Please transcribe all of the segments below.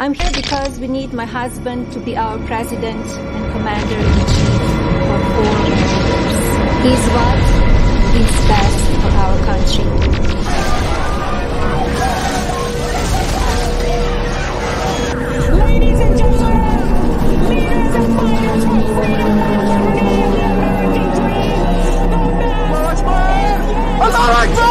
I'm here because we need my husband to be our president and commander in chief for four years. He's what is best for our country. Ladies and gentlemen, leaders and fighters for freedom and the American dream, the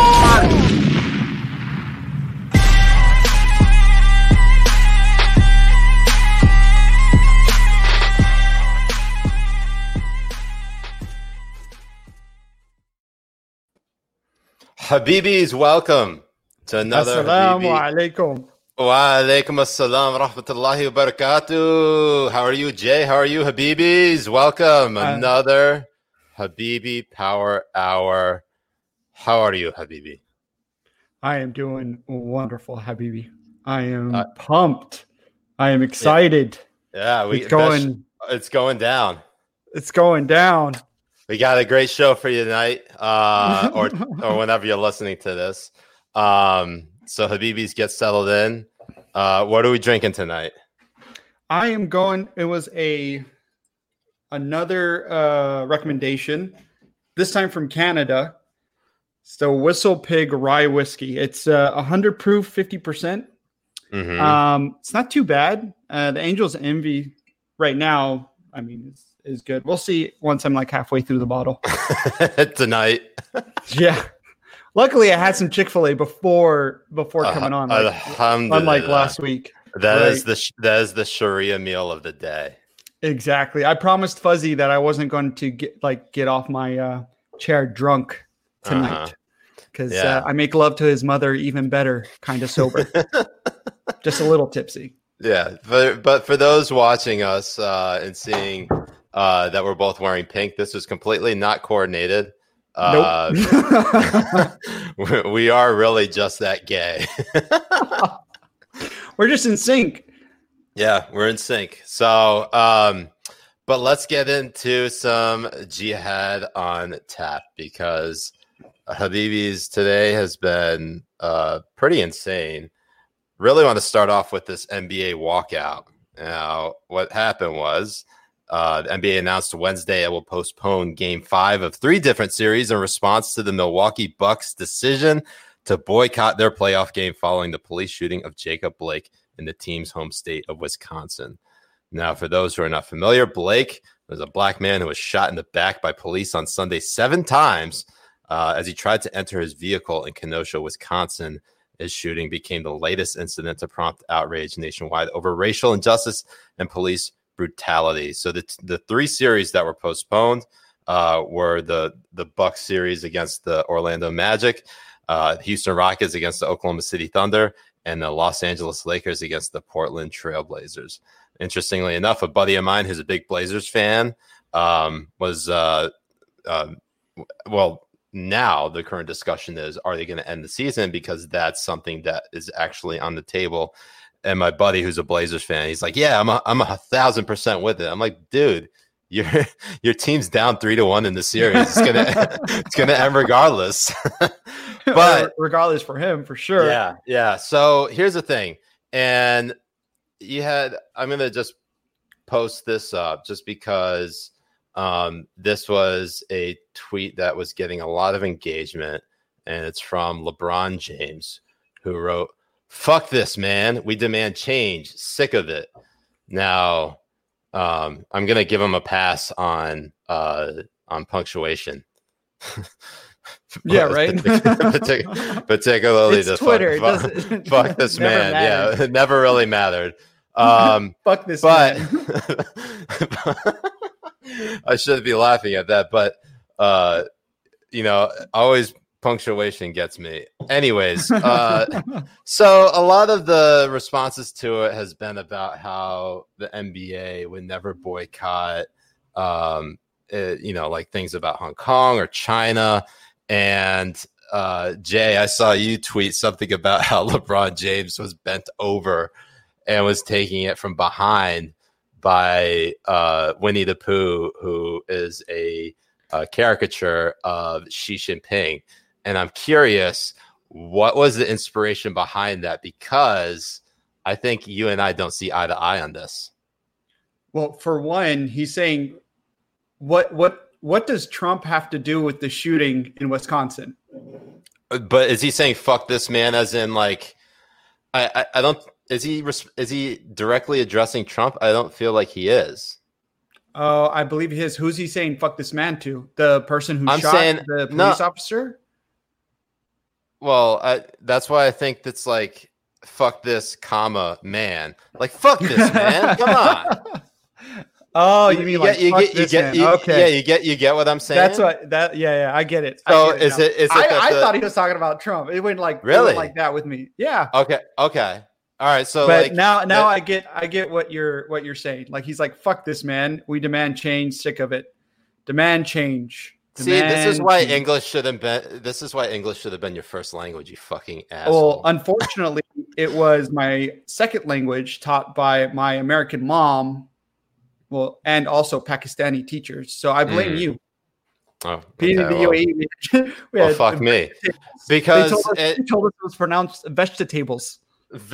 Habibis, welcome to another Assalamu Habibi. alaikum. Wa alaikum assalam rahmatullahi wa barakatuh. How are you, Jay? How are you, Habibis? Welcome. Uh, Another Habibi Power Hour. How are you, Habibi? I am doing wonderful, Habibi. I am Uh, pumped. I am excited. Yeah, we it's going. It's going down. It's going down. We got a great show for you tonight, uh, or or whenever you're listening to this. Um, so Habibis get settled in. Uh, what are we drinking tonight? I am going. It was a another uh, recommendation. This time from Canada. It's the Whistle Pig Rye Whiskey. It's uh, 100 proof, 50 percent. Mhm. Um, it's not too bad. Uh, the Angels Envy right now, I mean, is, is good. We'll see once I'm like halfway through the bottle. tonight. yeah. Luckily, I had some Chick Fil A before before coming on, like, unlike last week. That is Right. the sh- that is the Sharia meal of the day. Exactly. I promised Fuzzy that I wasn't going to get like get off my uh, chair drunk Uh-huh. tonight because Yeah. uh, I make love to his mother even better, kind of sober, just a little tipsy. Yeah, but but for those watching us uh, and seeing uh, that we're both wearing pink, this was completely not coordinated. Uh, nope. we- we are really just that gay. We're just in sync. Yeah, we're in sync. So, um, but let's get into some jihad on tap because Habibi's today has been uh, pretty insane. Really want to start off with this NBA walkout. Now, what happened was uh, the NBA announced Wednesday it will postpone game five of three different series in response to the Milwaukee Bucks decision to boycott their playoff game following the police shooting of Jacob Blake in the team's home state of Wisconsin. Now, for those who are not familiar, Blake was a black man who was shot in the back by police on Sunday seven times uh, as he tried to enter his vehicle in Kenosha, Wisconsin. His shooting became the latest incident to prompt outrage nationwide over racial injustice and police brutality. So the the three series that were postponed uh, were the the Bucks series against the Orlando Magic, uh, Houston Rockets against the Oklahoma City Thunder, and the Los Angeles Lakers against the Portland Trailblazers. Interestingly enough, a buddy of mine who's a big Blazers fan um, was, uh, uh, well, now the current discussion is are they going to end the season because that's something that is actually on the table. And my buddy who's a Blazers fan, he's like, "Yeah, I'm a, I'm a thousand percent with it." I'm like, "Dude, your your team's down three to one in the series. It's gonna it's gonna end regardless." but regardless for him, for sure. yeah, yeah. So here's the thing, and you had I'm gonna just post this up just because um, this was a tweet that was getting a lot of engagement, and it's from LeBron James, who wrote, "Fuck this, man. We demand change. Sick of it." Now, um, I'm gonna give him a pass on uh, on punctuation. Yeah, right. Partic- particularly It's the Twitter. It Fuck, fuck this man. mattered. Yeah, it never really mattered. Um, Fuck this. but. I shouldn't be laughing at that. But uh, you know, always punctuation gets me. Anyways, uh, so a lot of the responses to it has been about how the NBA would never boycott, um, uh, you know, like things about Hong Kong or China. And uh, Jay, I saw you tweet something about how LeBron James was bent over and was taking it from behind by uh, Winnie the Pooh, who is a, a caricature of Xi Jinping. And I'm curious, what was the inspiration behind that? Because I think you and I don't see eye to eye on this. Well, for one, he's saying what what what does Trump have to do with the shooting in Wisconsin? Uh, but is he saying fuck this man as in like I I, I don't is he is he directly addressing Trump? I don't feel like he is. Oh, I believe he is. Who's he saying fuck this man to? The person who I'm shot saying- the no. police officer? Well, I, that's why I think that's like fuck this comma man. Like fuck this man. Come on. Oh, you mean like get, you fuck get, you this get, man. you- okay. yeah, you get, you get what I'm saying. That's what that. Yeah, yeah, I get it. I So get it is now. it- is it I, that I the- thought he was talking about Trump. It went like Really? went like that with me. Yeah, Okay, okay, all right. So but like now now that- I get I get what you're what you're saying. Like he's like fuck this man. We demand change. Sick of it. Demand change. See, this is why. English should have been. This is why English should have been your first language. You fucking asshole. Well, unfortunately, it was my second language taught by my American mom. Well, and also Pakistani teachers. So I blame Mm. you. oh, okay, the well, UAE, we well, had- fuck me, They because told, us, it, they told us it was pronounced vegetables.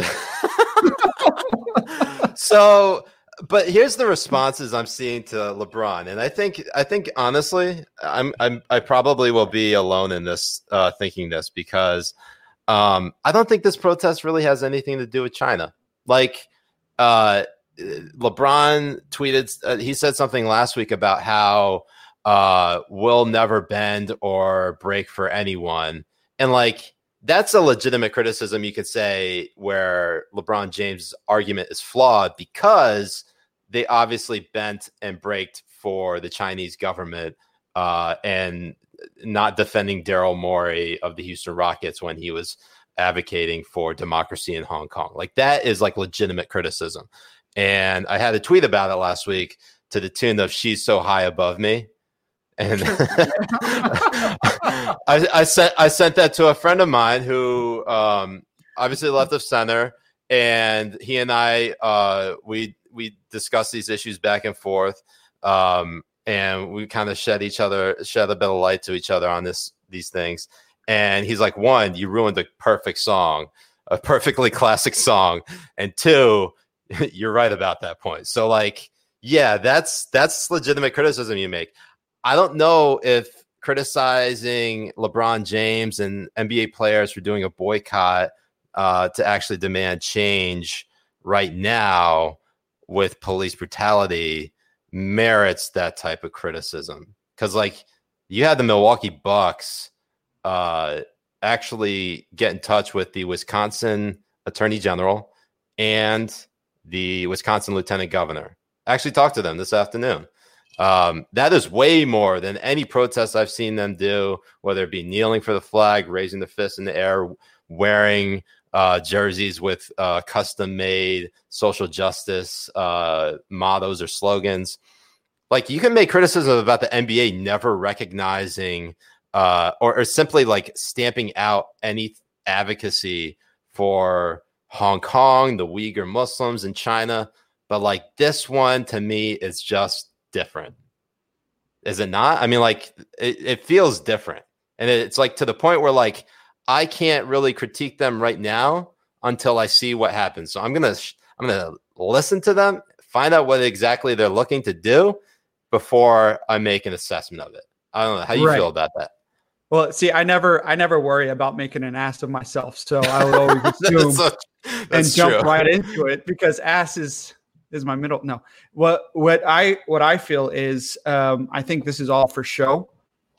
so but here's the responses i'm seeing to lebron and i think i think honestly i'm, I'm i probably will be alone in this uh thinking this because um i don't think this protest really has anything to do with china. Like uh lebron tweeted uh, he said something last week about how uh we'll never bend or break for anyone. And like that's a legitimate criticism you could say where LeBron James' argument is flawed because they obviously bent and braked for the Chinese government uh, and not defending Daryl Morey of the Houston Rockets when he was advocating for democracy in Hong Kong. Like that is like legitimate criticism. And I had a tweet about it last week to the tune of "She's so high above me," and I, I sent I sent that to a friend of mine who um, obviously left of center, and he and I uh, we we discussed these issues back and forth, um, and we kind of shed each other shed a bit of light to each other on this these things. And he's like, one, you ruined a perfect song, a perfectly classic song, and two, you're right about that point. So like, yeah, that's that's legitimate criticism you make. I don't know if criticizing LeBron James and NBA players for doing a boycott uh, to actually demand change right now with police brutality merits that type of criticism. Because, like, you had the Milwaukee Bucks uh, actually get in touch with the Wisconsin Attorney General and the Wisconsin Lieutenant Governor. Actually, talked to them this afternoon. Um, that is way more than any protest I've seen them do, whether it be kneeling for the flag, raising the fist in the air, wearing uh, jerseys with uh, custom made social justice uh, mottos or slogans. Like you can make criticism about the NBA never recognizing uh, or, or simply like stamping out any advocacy for Hong Kong, the Uyghur Muslims in China. But like this one to me is just different. Is it not? I mean, like it, it feels different. And it's like to the point where like I can't really critique them right now until I see what happens. So I'm gonna sh- I'm gonna listen to them, find out what exactly they're looking to do before I make an assessment of it. I don't know how you Right. feel about that. Well, see, I never I never worry about making an ass of myself, so I would always assume that's so- and that's jump true. right into it because ass is is my middle. No, what what I what I feel is um, I think this is all for show.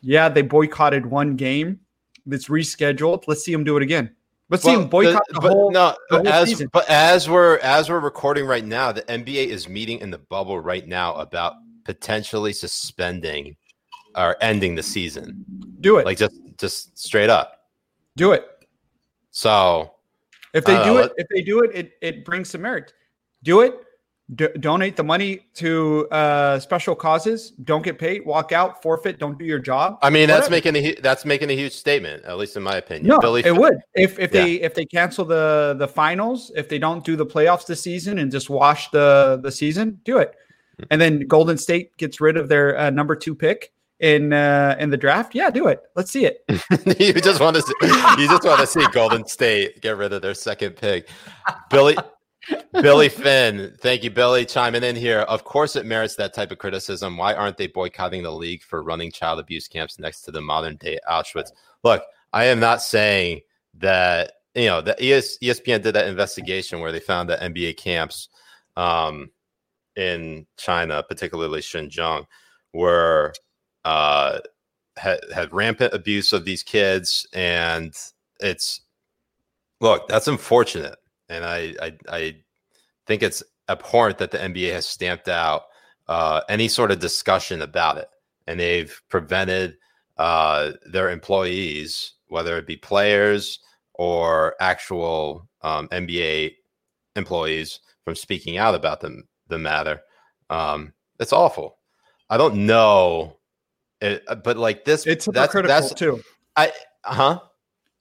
Yeah, they boycotted one game. that's rescheduled. Let's see them do it again. Let's see Well, them boycott the- the, but whole. no, the but whole as season. but as we're as we're recording right now, the NBA is meeting in the bubble right now about potentially suspending or ending the season, do it. like just just straight up. do it. So If they do let- it, if they do it, it it brings some merit. Do it. Do, donate the money to uh, special causes. Don't get paid. Walk out. Forfeit. Don't do your job. I mean, that's Whatever. making a that's making a huge statement, at least in my opinion. No, Billy, it would if if Yeah. they if they cancel the the finals, if they don't do the playoffs this season and just wash the the season, do it. Hmm. And then Golden State gets rid of their uh, number two pick in uh, in the draft. Yeah, do it. Let's see it. you just want to see, you just want to see Golden State get rid of their second pick. Billy Billy Finn, thank you, Billy, chiming in here. Of course, it merits that type of criticism. Why aren't they boycotting the league for running child abuse camps next to the modern day Auschwitz? Look, I am not saying that you know the ES, ESPN did that investigation where they found that NBA camps um, in China, particularly Xinjiang, were uh, had had rampant abuse of these kids, and it's look that's unfortunate, and I I, I think it's abhorrent that the NBA has stamped out uh, any sort of discussion about it, and they've prevented uh, their employees, whether it be players or actual um, NBA employees, from speaking out about the the matter. Um, it's awful. I don't know, it, but like this, It's that's hypocritical that's too. I huh.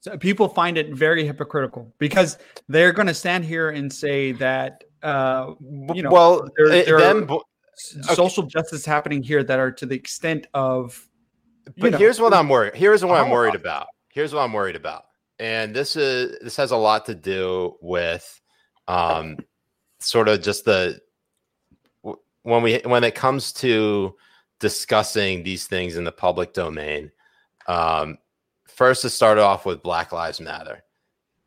So people find it very hypocritical because they're going to stand here and say that uh, you know, well, there- it- there them s- social justice happening here that are to the extent of. But know, here's what I'm worried. Here's what I'm worried about. Here's what I'm worried about. And this is this has a lot to do with um sort of just the when we when it comes to discussing these things in the public domain. Um first it started off with Black Lives Matter.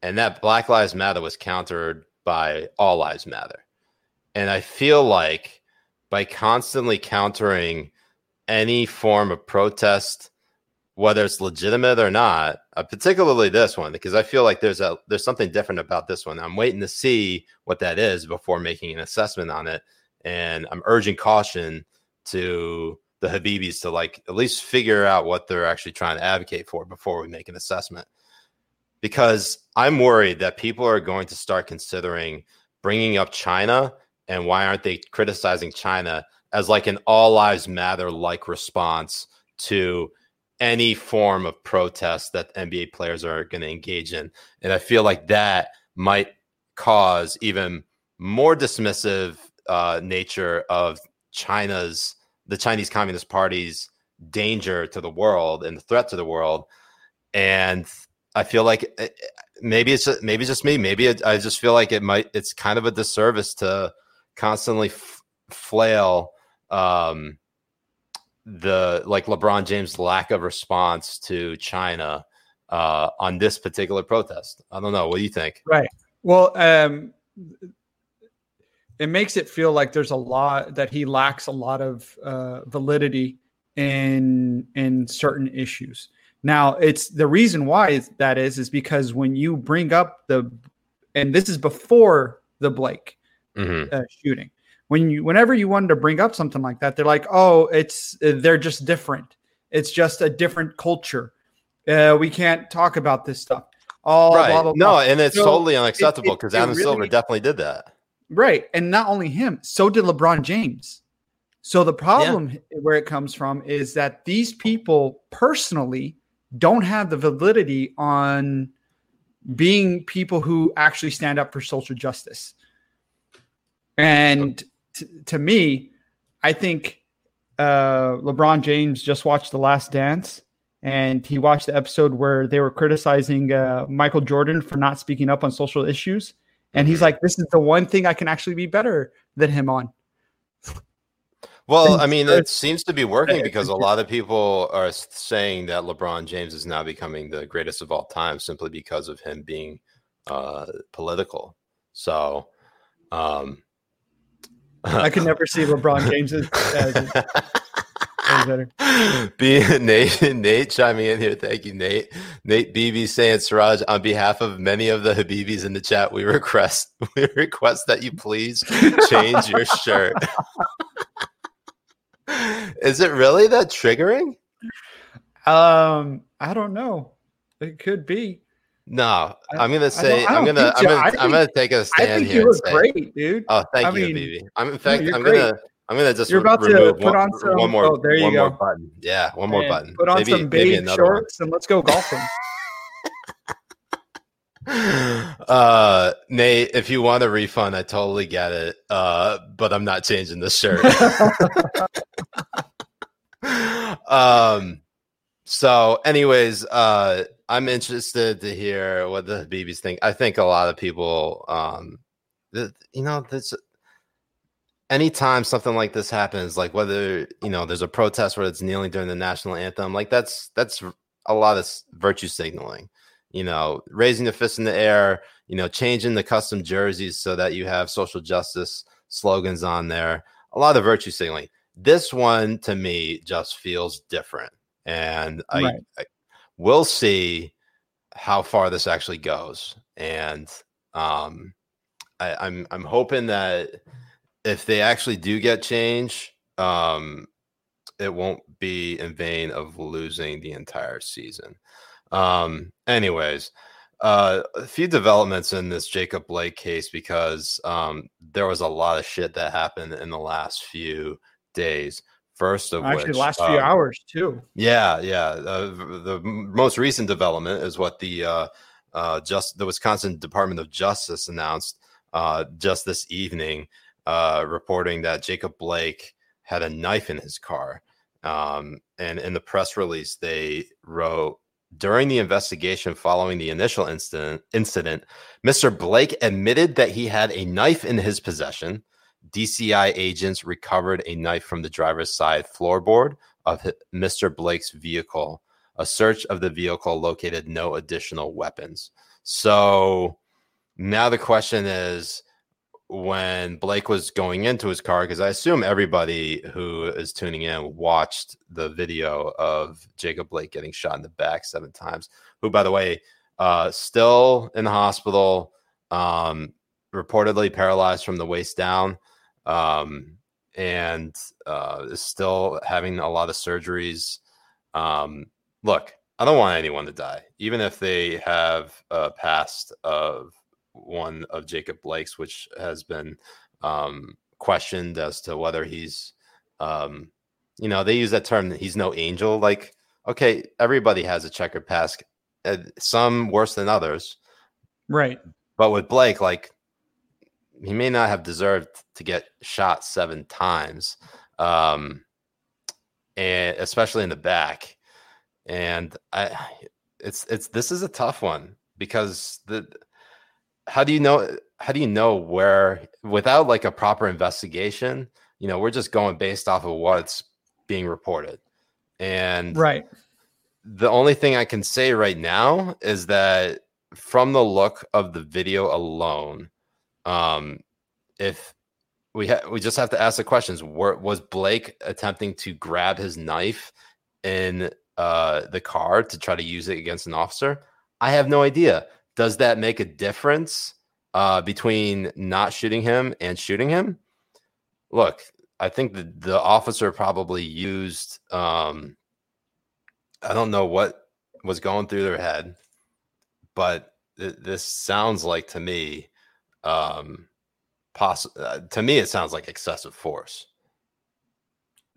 And that Black Lives Matter was countered by All Lives Matter. And I feel like by constantly countering any form of protest, whether it's legitimate or not, uh, particularly this one, because I feel like there's a there's something different about this one. I'm waiting to see what that is before making an assessment on it, and I'm urging caution to the Habibis to like at least figure out what they're actually trying to advocate for before we make an assessment. Because I'm worried that people are going to start considering bringing up China and why aren't they criticizing China as like an all lives matter like response to any form of protest that NBA players are going to engage in. And I feel like that might cause even more dismissive uh, nature of China's, the Chinese Communist Party's danger to the world and the threat to the world. And I feel like eh, maybe it's just, maybe it's just me. Maybe it, I just feel like it might. It's kind of a disservice to constantly f- flail um, the like LeBron James' lack of response to China uh, on this particular protest. I don't know. What do you think? Right. Well, um, it makes it feel like there's a lot that he lacks a lot of uh, validity in in certain issues. Now, it's the reason why that is is because when you bring up the, and this is before the Blake Mm-hmm. uh, shooting. When you, whenever you wanted to bring up something like that, they're like, "Oh, it's they're just different. It's just a different culture. Uh, we can't talk about this stuff." Oh, right. blah, blah, no, and it's So totally unacceptable it- because it Adam really- Silver definitely did that. Right. And not only him, so did LeBron James. So the problem where it comes from is that these people personally don't have the validity on being people who actually stand up for social justice. And t- to me, I think uh, LeBron James just watched The Last Dance and he watched the episode where they were criticizing uh, Michael Jordan for not speaking up on social issues. And he's like, this is the one thing I can actually be better than him on. Well, I mean, it seems to be working because a lot of people are saying that LeBron James is now becoming the greatest of all time simply because of him being uh, political. So, um, I could never see LeBron James as, as, as better. Be Nate, Nate chiming in here. Thank you, Nate. Nate BB saying, Siraj, on behalf of many of the Habibis in the chat, we request we request that you please change your shirt. Is it really that triggering? Um, I don't know. It could be. No, I- I'm gonna I say I I'm gonna I'm gonna I I'm gonna take a stand think here. you look great, dude. Oh, thank I you, mean, BB. I'm in fact you're I'm great. gonna I'm gonna just You're about to put one, on some- one more oh, there you one more go. button. Yeah, one more And button. Put on Maybe- some maybe beige another one. shorts and let's go golfing. uh Nate, if you want a refund, I totally get it. Uh, but I'm not changing the shirt. um so anyways, uh I'm interested to hear what the Habibis think. I think a lot of people um the, you know, there's anytime something like this happens, like whether you know there's a protest where it's kneeling during the national anthem, like that's that's a lot of virtue signaling. You know, raising the fist in the air, you know, changing the custom jerseys so that you have social justice slogans on there. A lot of virtue signaling. This one to me just feels different, and I, Right. I we'll see how far this actually goes. And um, I, I'm I'm hoping that if they actually do get change, um, it won't be in vain of losing the entire season. Um, anyways, uh, a few developments in this Jacob Blake case because um, there was a lot of shit that happened in the last few days. First of Actually, which, last few um, hours too. yeah, yeah. Uh, the most recent development is what the uh, uh, just the Wisconsin Department of Justice announced uh, just this evening, uh, reporting that Jacob Blake had a knife in his car. Um, and in the press release, they wrote during the investigation following the initial incident, incident, Mr. Blake admitted that he had a knife in his possession. DCI agents recovered a knife from the driver's side floorboard of Mr. Blake's vehicle. A search of the vehicle located no additional weapons. So now the question is when Blake was going into his car, because I assume everybody who is tuning in watched the video of Jacob Blake getting shot in the back seven times, who, by the way, uh, still in the hospital, um, reportedly paralyzed from the waist down, um, and uh, is still having a lot of surgeries. Um, look, I don't want anyone to die, even if they have a past of one of Jacob Blake's, which has been um, questioned as to whether he's, um, you know, they use that term. That he's no angel. Like, okay, everybody has a checkered past, uh, some worse than others. Right. But with Blake, like, he may not have deserved to get shot seven times, um, and especially in the back. And I, it's it's this is a tough one because the how do you know how do you know where without like a proper investigation? You know, we're just going based off of what's being reported, and Right. the only thing I can say right now is that from the look of the video alone, um, if we ha- we just have to ask the questions: Were, was Blake attempting to grab his knife in uh, the car to try to use it against an officer? I have no idea. Does that make a difference uh, between not shooting him and shooting him? Look, I think the the officer probably used. Um, I don't know what was going through their head, but th- this sounds like to me, um, poss- uh, to me, it sounds like excessive force.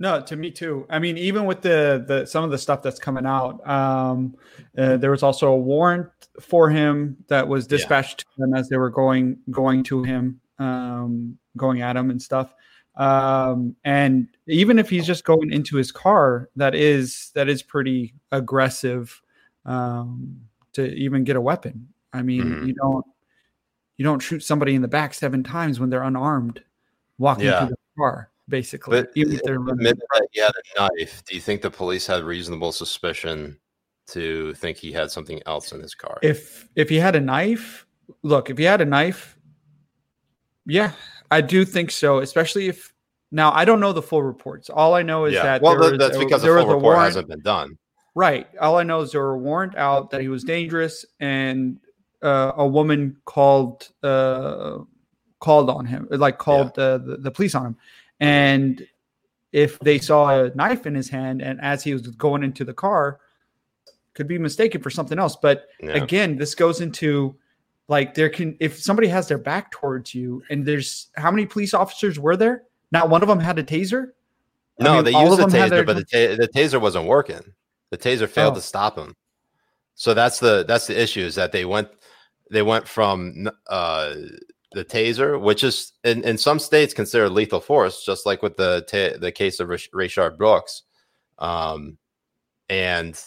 No, to me too. I mean, even with the the some of the stuff that's coming out, um, uh, there was also a warrant for him that was Yeah. dispatched to them as they were going going to him, um, going at him and stuff. Um, and even if he's just going into his car, that is that is pretty aggressive um, to even get a weapon. I mean, Mhm. you don't you don't shoot somebody in the back seven times when they're unarmed, walking Yeah. through the car. Basically, But even if they're admit that he had a knife. Do you think the police had reasonable suspicion to think he had something else in his car? if if he had a knife look if he had a knife yeah i do think so especially if now i don't know the full reports all i know is yeah, that well, there th- was- that's there- because the full report warrant hasn't been done. right all i know is there were a warrant out that he was dangerous and uh, a woman called uh, called on him like called uh, the, the police on him and if they saw a knife in his hand and as he was going into the car could be mistaken for something else but Yeah. again this goes into like there can if somebody has their back towards you and there's how many police officers were there not one of them had a taser I No, mean, they used the taser, their- but the, ta- the taser wasn't working. The taser failed Oh. to stop him. So that's the that's the issue is that they went they went from uh, the taser, which is in, in some states considered lethal force, just like with the ta- the case of Rayshard Brooks, um, and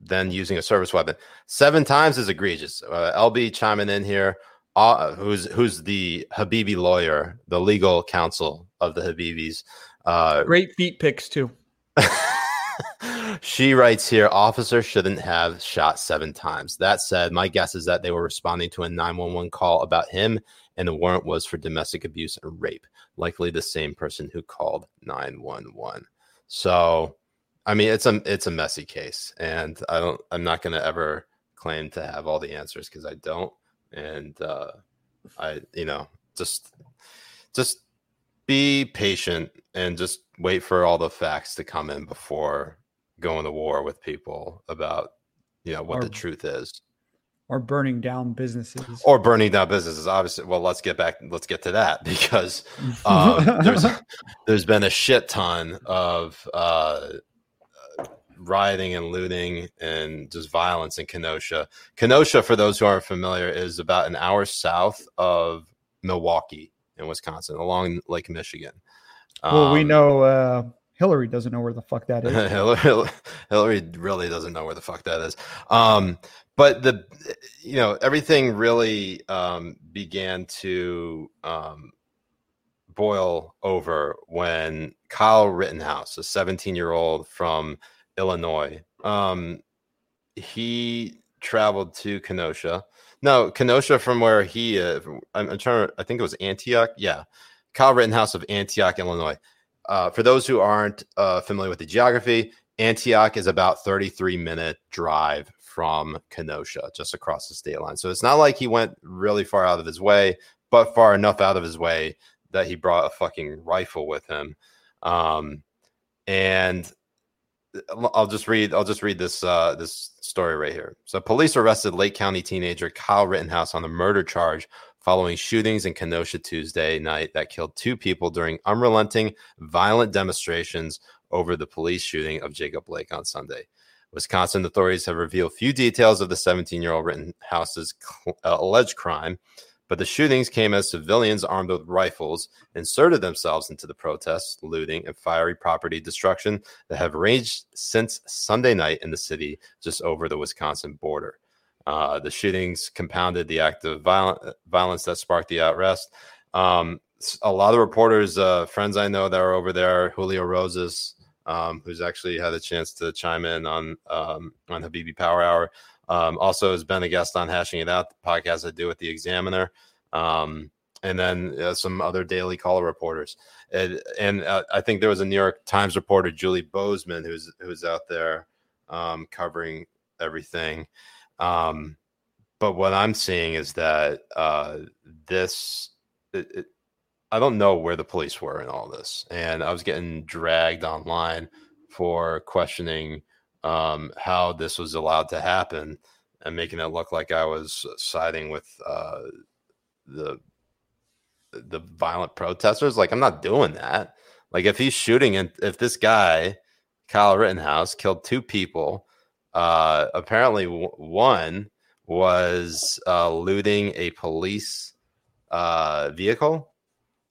then using a service weapon seven times is egregious. Uh, LB chiming in here. uh, who's who's the Habibi lawyer, the legal counsel of the Habibis. Uh, Great feet picks too. she writes here officers shouldn't have shot seven times. That said, my guess is that they were responding to a 911 call about him, and the warrant was for domestic abuse and rape, likely the same person who called 911. So, I mean, it's a it's a messy case, and I don't I'm not going to ever claim to have all the answers because I don't, and uh, I you know just just be patient and just wait for all the facts to come in before going to war with people about you know what Or- the truth is Or burning down businesses. or burning down businesses obviously well let's get back let's get to that because um, there's there's been a shit ton of uh, rioting and looting and just violence in Kenosha. Kenosha, for those who aren't familiar, is about an hour south of Milwaukee in Wisconsin, along Lake Michigan. well, we Um, know uh, Hillary doesn't know where the fuck that is. Hillary, really doesn't know where the fuck that is. Um, but the, you know, everything really um, began to um, boil over when Kyle Rittenhouse, a 17 year old from Illinois, um, he traveled to Kenosha. No, Kenosha from where he, uh, I'm, I'm trying to, I think it was Antioch. Yeah. Kyle Rittenhouse of Antioch, Illinois. Uh, for those who aren't uh, familiar with the geography, Antioch is about 33 minute drive from Kenosha, just across the state line. So it's not like he went really far out of his way, but far enough out of his way that he brought a fucking rifle with him. Um, and I'll I'll just read. I'll just read this uh, this story right here. So, police arrested Lake County teenager Kyle Rittenhouse on a murder charge following shootings in Kenosha Tuesday night that killed two people during unrelenting, violent demonstrations over the police shooting of Jacob Blake on Sunday. Wisconsin authorities have revealed few details of the 17-year-old Rittenhouse's cl- uh, alleged crime, but the shootings came as civilians armed with rifles inserted themselves into the protests, looting, and fiery property destruction that have raged since Sunday night in the city just over the Wisconsin border. Uh, the shootings compounded the act of violent, violence that sparked the arrest. Um, a lot of reporters, uh, friends I know that are over there, Julio Rosas, um, who's actually had a chance to chime in on um, on Habibi Power Hour, um, also has been a guest on Hashing It Out, the podcast I do with the Examiner, um, and then uh, some other Daily Caller reporters. And, and uh, I think there was a New York Times reporter, Julie Bosman, who's who's out there um, covering everything. Um, but what I'm seeing is that uh, this, it, it, I don't know where the police were in all this, and I was getting dragged online for questioning um, how this was allowed to happen and making it look like I was siding with uh, the the violent protesters. Like I'm not doing that. Like if he's shooting and if this guy Kyle Rittenhouse killed two people, uh, apparently w- one was uh, looting a police uh, vehicle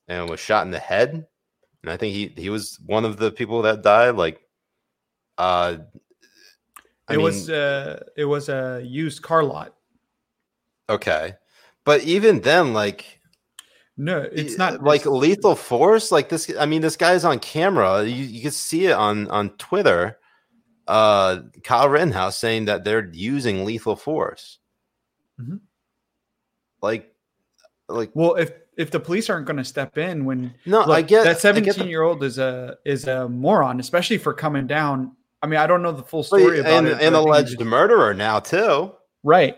and was shot in the head. And I think he he was one of the people that died. Like, uh, I it mean, was uh, it was a used car lot. okay, but even then, like, No, it's not like it's- lethal force. Like this, I mean, this guy's on camera. You you can see it on on Twitter. Uh, Kyle Rittenhouse saying that they're using lethal force. Mhm. Like, like Well, if if the police aren't going to step in when no, Look, I get that I get the- seventeen year old is a is a moron, especially for coming down. I mean, I don't know the full story about and it. an but I think alleged murderer now too. right?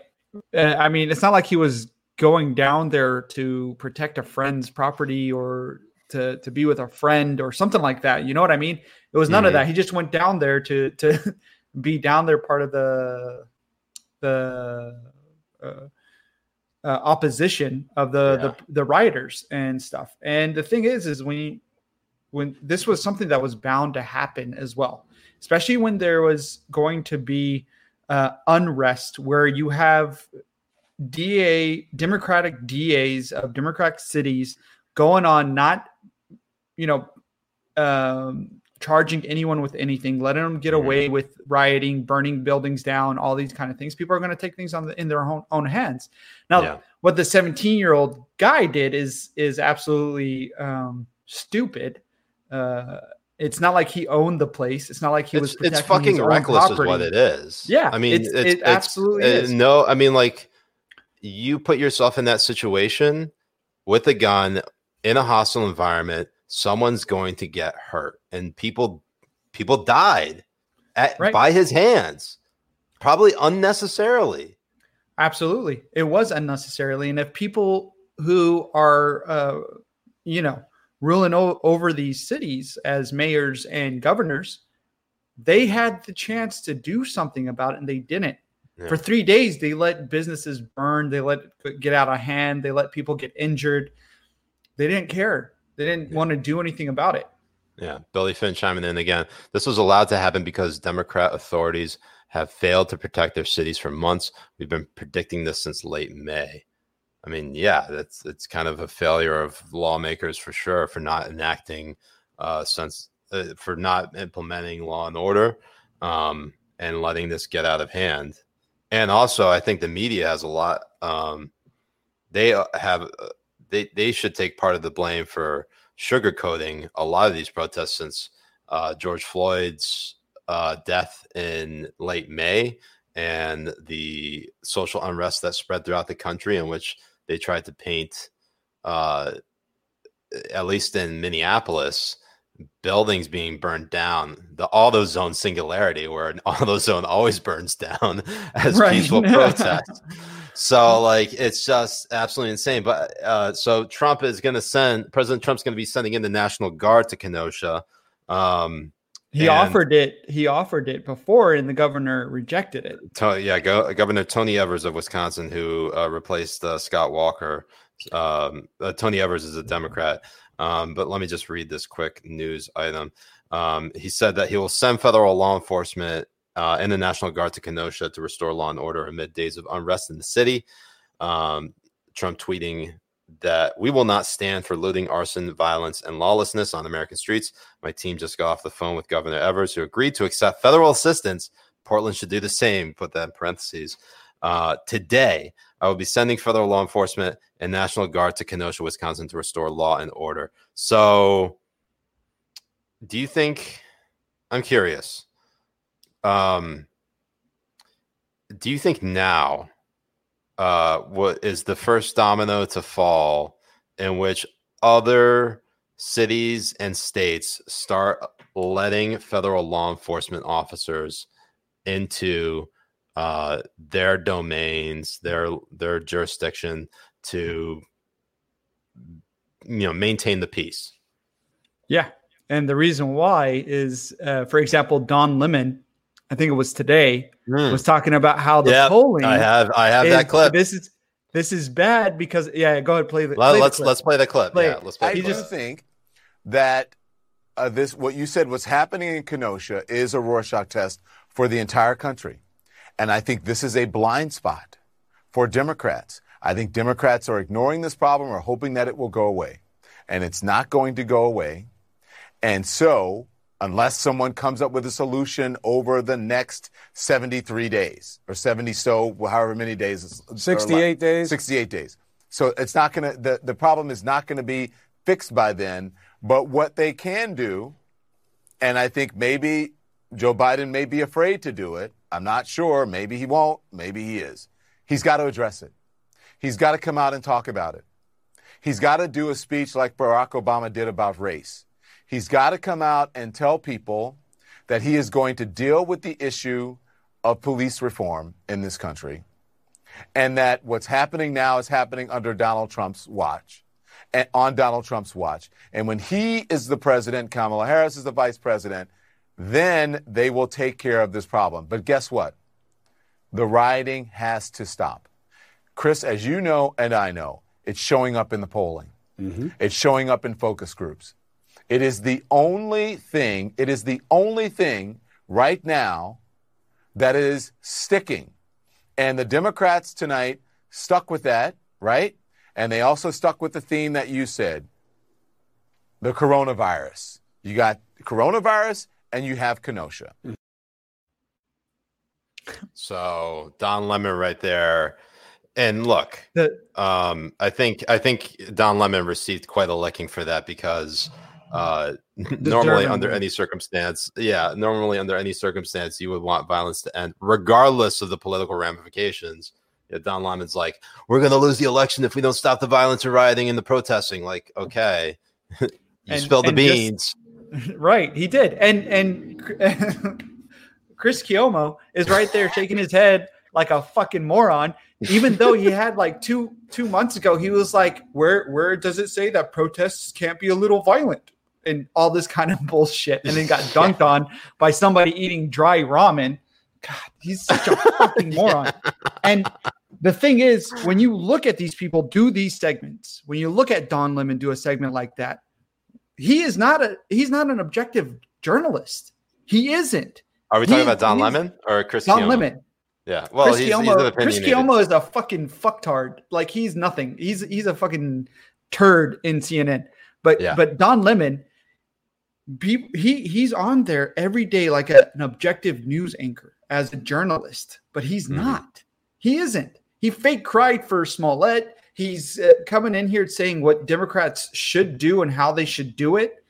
Uh, I mean, it's not like he was going down there to protect a friend's property or to to be with a friend or something like that. You know what I mean? It was none Mhm. of that. He just went down there to to be down there, part of the the. Uh, uh, opposition of the, Yeah. the the rioters and stuff. And the thing is, is when you, when this was something that was bound to happen as well, especially when there was going to be uh, unrest where you have DA Democratic DAs of Democratic cities going on not you know um, charging anyone with anything, letting them get Mhm. away with rioting, burning buildings down, all these kind of things. People are going to take things on the, in their own, own hands. Now, Yeah. what the 17 year old guy did is is absolutely um, stupid. Uh, it's not like he owned the place. It's not like he was. it's, it's protecting his fucking reckless is what it is Yeah, i mean it's- it's, it absolutely uh, is. no i mean like you put yourself in that situation with a gun in a hostile environment someone's going to get hurt and people people died at, Right. by his hands probably unnecessarily Absolutely. It was unnecessarily. And if people who are, uh, you know, ruling o- over these cities as mayors and governors, they had the chance to do something about it and they didn't. Yeah. For three days, they let businesses burn, they let it get out of hand, they let people get injured. They didn't care. They didn't Yeah. want to do anything about it. Yeah, Billy Finn chiming in again. This was allowed to happen because Democrat authorities have failed to protect their cities for months. We've been predicting this since late May. I mean, yeah, that's it's kind of a failure of lawmakers for sure for not enacting, uh, since uh, for not implementing law and order, um, and letting this get out of hand. And also, I think the media has a lot. Um, they uh, have uh, they they should take part of the blame for sugarcoating a lot of these protests since uh, George Floyd's uh, death in late May and the social unrest that spread throughout the country, in which they tried to paint, uh, at least in Minneapolis, buildings being burned down. The AutoZone singularity, where an AutoZone always burns down as Right. peaceful protests. So like it's just absolutely insane. But uh, so Trump is going to send President Trump's going to be sending in the National Guard to Kenosha. Um, He And- offered it. He offered it before, and the governor rejected it. to, yeah, go, Governor Tony Evers of Wisconsin, who uh, replaced uh, Scott Walker. Um, uh, Tony Evers is a Democrat. Um, but let me just read this quick news item. Um, he said that he will send federal law enforcement uh, and the National Guard to Kenosha to restore law and order amid days of unrest in the city. Um, Trump tweeting that we will not stand for looting, arson, violence, and lawlessness on American streets. My team just got off the phone with Governor Evers, who agreed to accept federal assistance. Portland should do the same. Put that in parentheses. Uh, today, I will be sending federal law enforcement and National Guard to Kenosha, Wisconsin to restore law and order. So, do you think? I'm curious. Um, do you think now uh, what is the first domino to fall in which other cities and states start letting federal law enforcement officers into uh, their domains, their their jurisdiction to you know maintain the peace. Yeah. And the reason why is, uh, for example, Don Lemon, I think it was today, was talking about how the Yep, polling. I have I have is- that clip. This is this is bad because yeah. Go ahead, play the. Let, play the us clip. let's play the clip. Play yeah, let's play. I the do clip. think that uh, this, what you said, what's happening in Kenosha is a Rorschach test for the entire country. And I think this is a blind spot for Democrats. I think Democrats are ignoring this problem or hoping that it will go away. And it's not going to go away. And so, unless someone comes up with a solution over the next 73 days or 70 so, however many days, it's- or 68 days. 68 days. So it's not going to, the, the problem is not going to be fixed by then. But what they can do, and I think maybe Joe Biden may be afraid to do it. I'm not sure. Maybe he won't. Maybe he is. He's got to address it. He's got to come out and talk about it. He's got to do a speech like Barack Obama did about race. He's got to come out and tell people that he is going to deal with the issue of police reform in this country and that what's happening now is happening under Donald Trump's watch, and on Donald Trump's watch. And when he is the president, Kamala Harris is the vice president, then they will take care of this problem. But guess what? The rioting has to stop. Chris, as you know and I know, it's showing up in the polling. Mm-hmm. It's showing up in focus groups. It is the only thing, it is the only thing right now that is sticking. And the Democrats tonight stuck with that, right? And they also stuck with the theme that you said the coronavirus. You got coronavirus and you have Kenosha. So Don Lemon right there. And look, um, I think I think Don Lemon received quite a licking for that because uh, normally under any circumstance, yeah, normally under any circumstance, you would want violence to end, regardless of the political ramifications. Yeah, Don Lemon's like, we're going to lose the election if we don't stop the violence and rioting and the protesting. Like, okay, you And- spilled the and just- beans. right, he did, and and Chris Cuomo is right there shaking his head like a fucking moron. Even though he had like two two months ago, he was like, "Where where does it say that protests can't be a little violent?" And all this kind of bullshit, and then got dunked on by somebody eating dry ramen. God, he's such a fucking moron. And the thing is, when you look at these people do these segments, when you look at Don Lemon do a segment like that, he is not a he's not an objective journalist. He isn't. Are we talking about Don Lemon or Chris? Don? Lemon. Yeah. Well, Chris, he's, he's Cuomo, Chris Cuomo is a fucking fucktard. Like he's nothing. He's he's a fucking turd in CNN. But Yeah. but Don Lemon, be, he he's on there every day like a- an objective news anchor as a journalist. But he's Mhm. not. He isn't. He fake cried for Smollett. He's uh, coming in here saying what Democrats should do and how they should do it.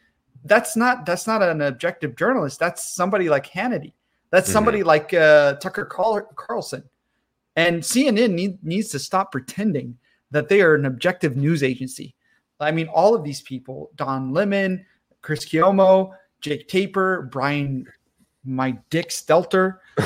That's not that's not an objective journalist. That's somebody like Hannity. That's Mhm. somebody like uh, Tucker Carl- Carlson. And CNN need, needs to stop pretending that they are an objective news agency. I mean, all of these people, Don Lemon, Chris Cuomo, Jake Tapper, Brian, my Dick Stelter,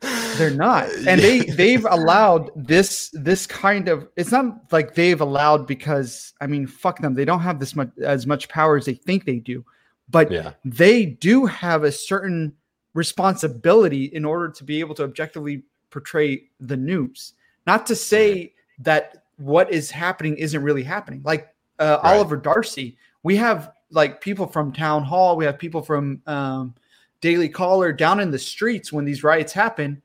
they're not. Uh, and they they've allowed this this kind of it's not like they've allowed because I mean, fuck them. They don't have this much as much power as they think they do. But Yeah. they do have a certain responsibility in order to be able to objectively portray the news. Not to say that what is happening isn't really happening. Like uh, Right. Oliver Darcy, we have like people from town hall, we have people from um, Daily Caller down in the streets when these riots happen.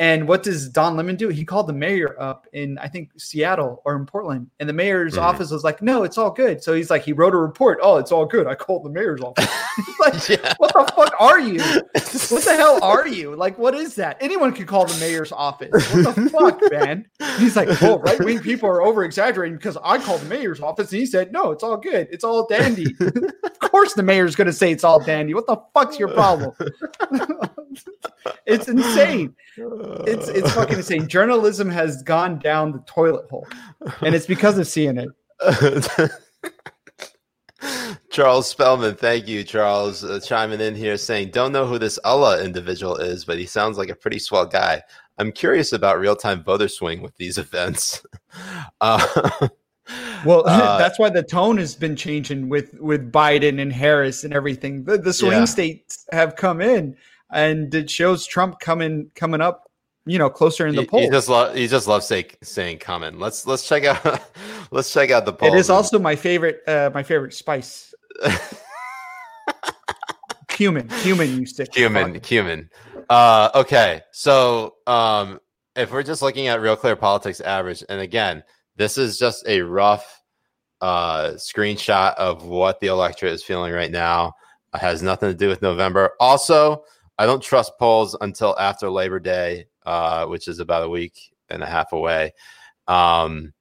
And what does Don Lemon do? He called the mayor up in I think Seattle or in Portland, and the mayor's Mhm. office was like, "No, it's all good." So he's like, he wrote a report. Oh, it's all good. I called the mayor's office. like, Yeah. what the fuck are you? What the hell are you? Like, what is that? Anyone can call the mayor's office. What the fuck, man? And he's like, oh, right wing people are over exaggerating because I called the mayor's office and he said, no, it's all good. It's all dandy. of course, the mayor's going to say it's all dandy. What the fuck's your problem? it's insane. It's it's fucking insane. Journalism has gone down the toilet hole, and it's because of CNN. Charles Spellman, thank you, Charles, uh, chiming in here saying, "Don't know who this Allah individual is, but he sounds like a pretty swell guy. I'm curious about real-time voter swing with these events." uh, Well, Uh, that's why the tone has been changing with with Biden and Harris and everything. The, the swing Yeah. states have come in, and it shows Trump coming coming up, you know, closer in the he, polls. he just lo- he just loves say, saying "coming." Let's let's check out let's check out the polls. it is also my favorite uh, my favorite spice. Cumin, cumin, you stick Cumin, cumin. Uh, okay, so um, if we're just looking at Real Clear Politics average, and again, this is just a rough uh, screenshot of what the electorate is feeling right now. It has nothing to do with November. Also, I don't trust polls until after Labor Day, uh, which is about a week and a half away, um,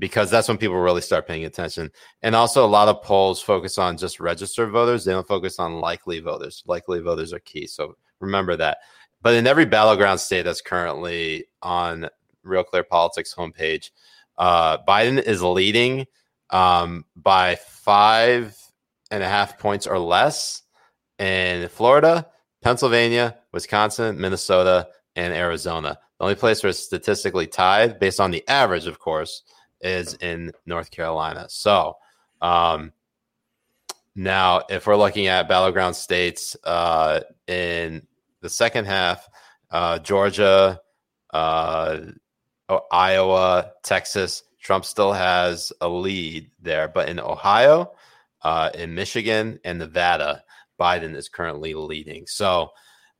because that's when people really start paying attention. And also, a lot of polls focus on just registered voters. They don't focus on likely voters. Likely voters are key. So remember that. But in every battleground state that's currently on Real Clear Politics homepage, uh, Biden is leading um, by five and a half points or less in Florida, Pennsylvania, Wisconsin, Minnesota, and Arizona. The only place where it's statistically tied, based on the average, of course, is in North Carolina. So, um, now if we're looking at battleground states uh, in the second half, uh, Georgia, uh, Iowa, Texas, Trump still has a lead there. But in Ohio, uh, in Michigan, and Nevada, Biden is currently leading. So,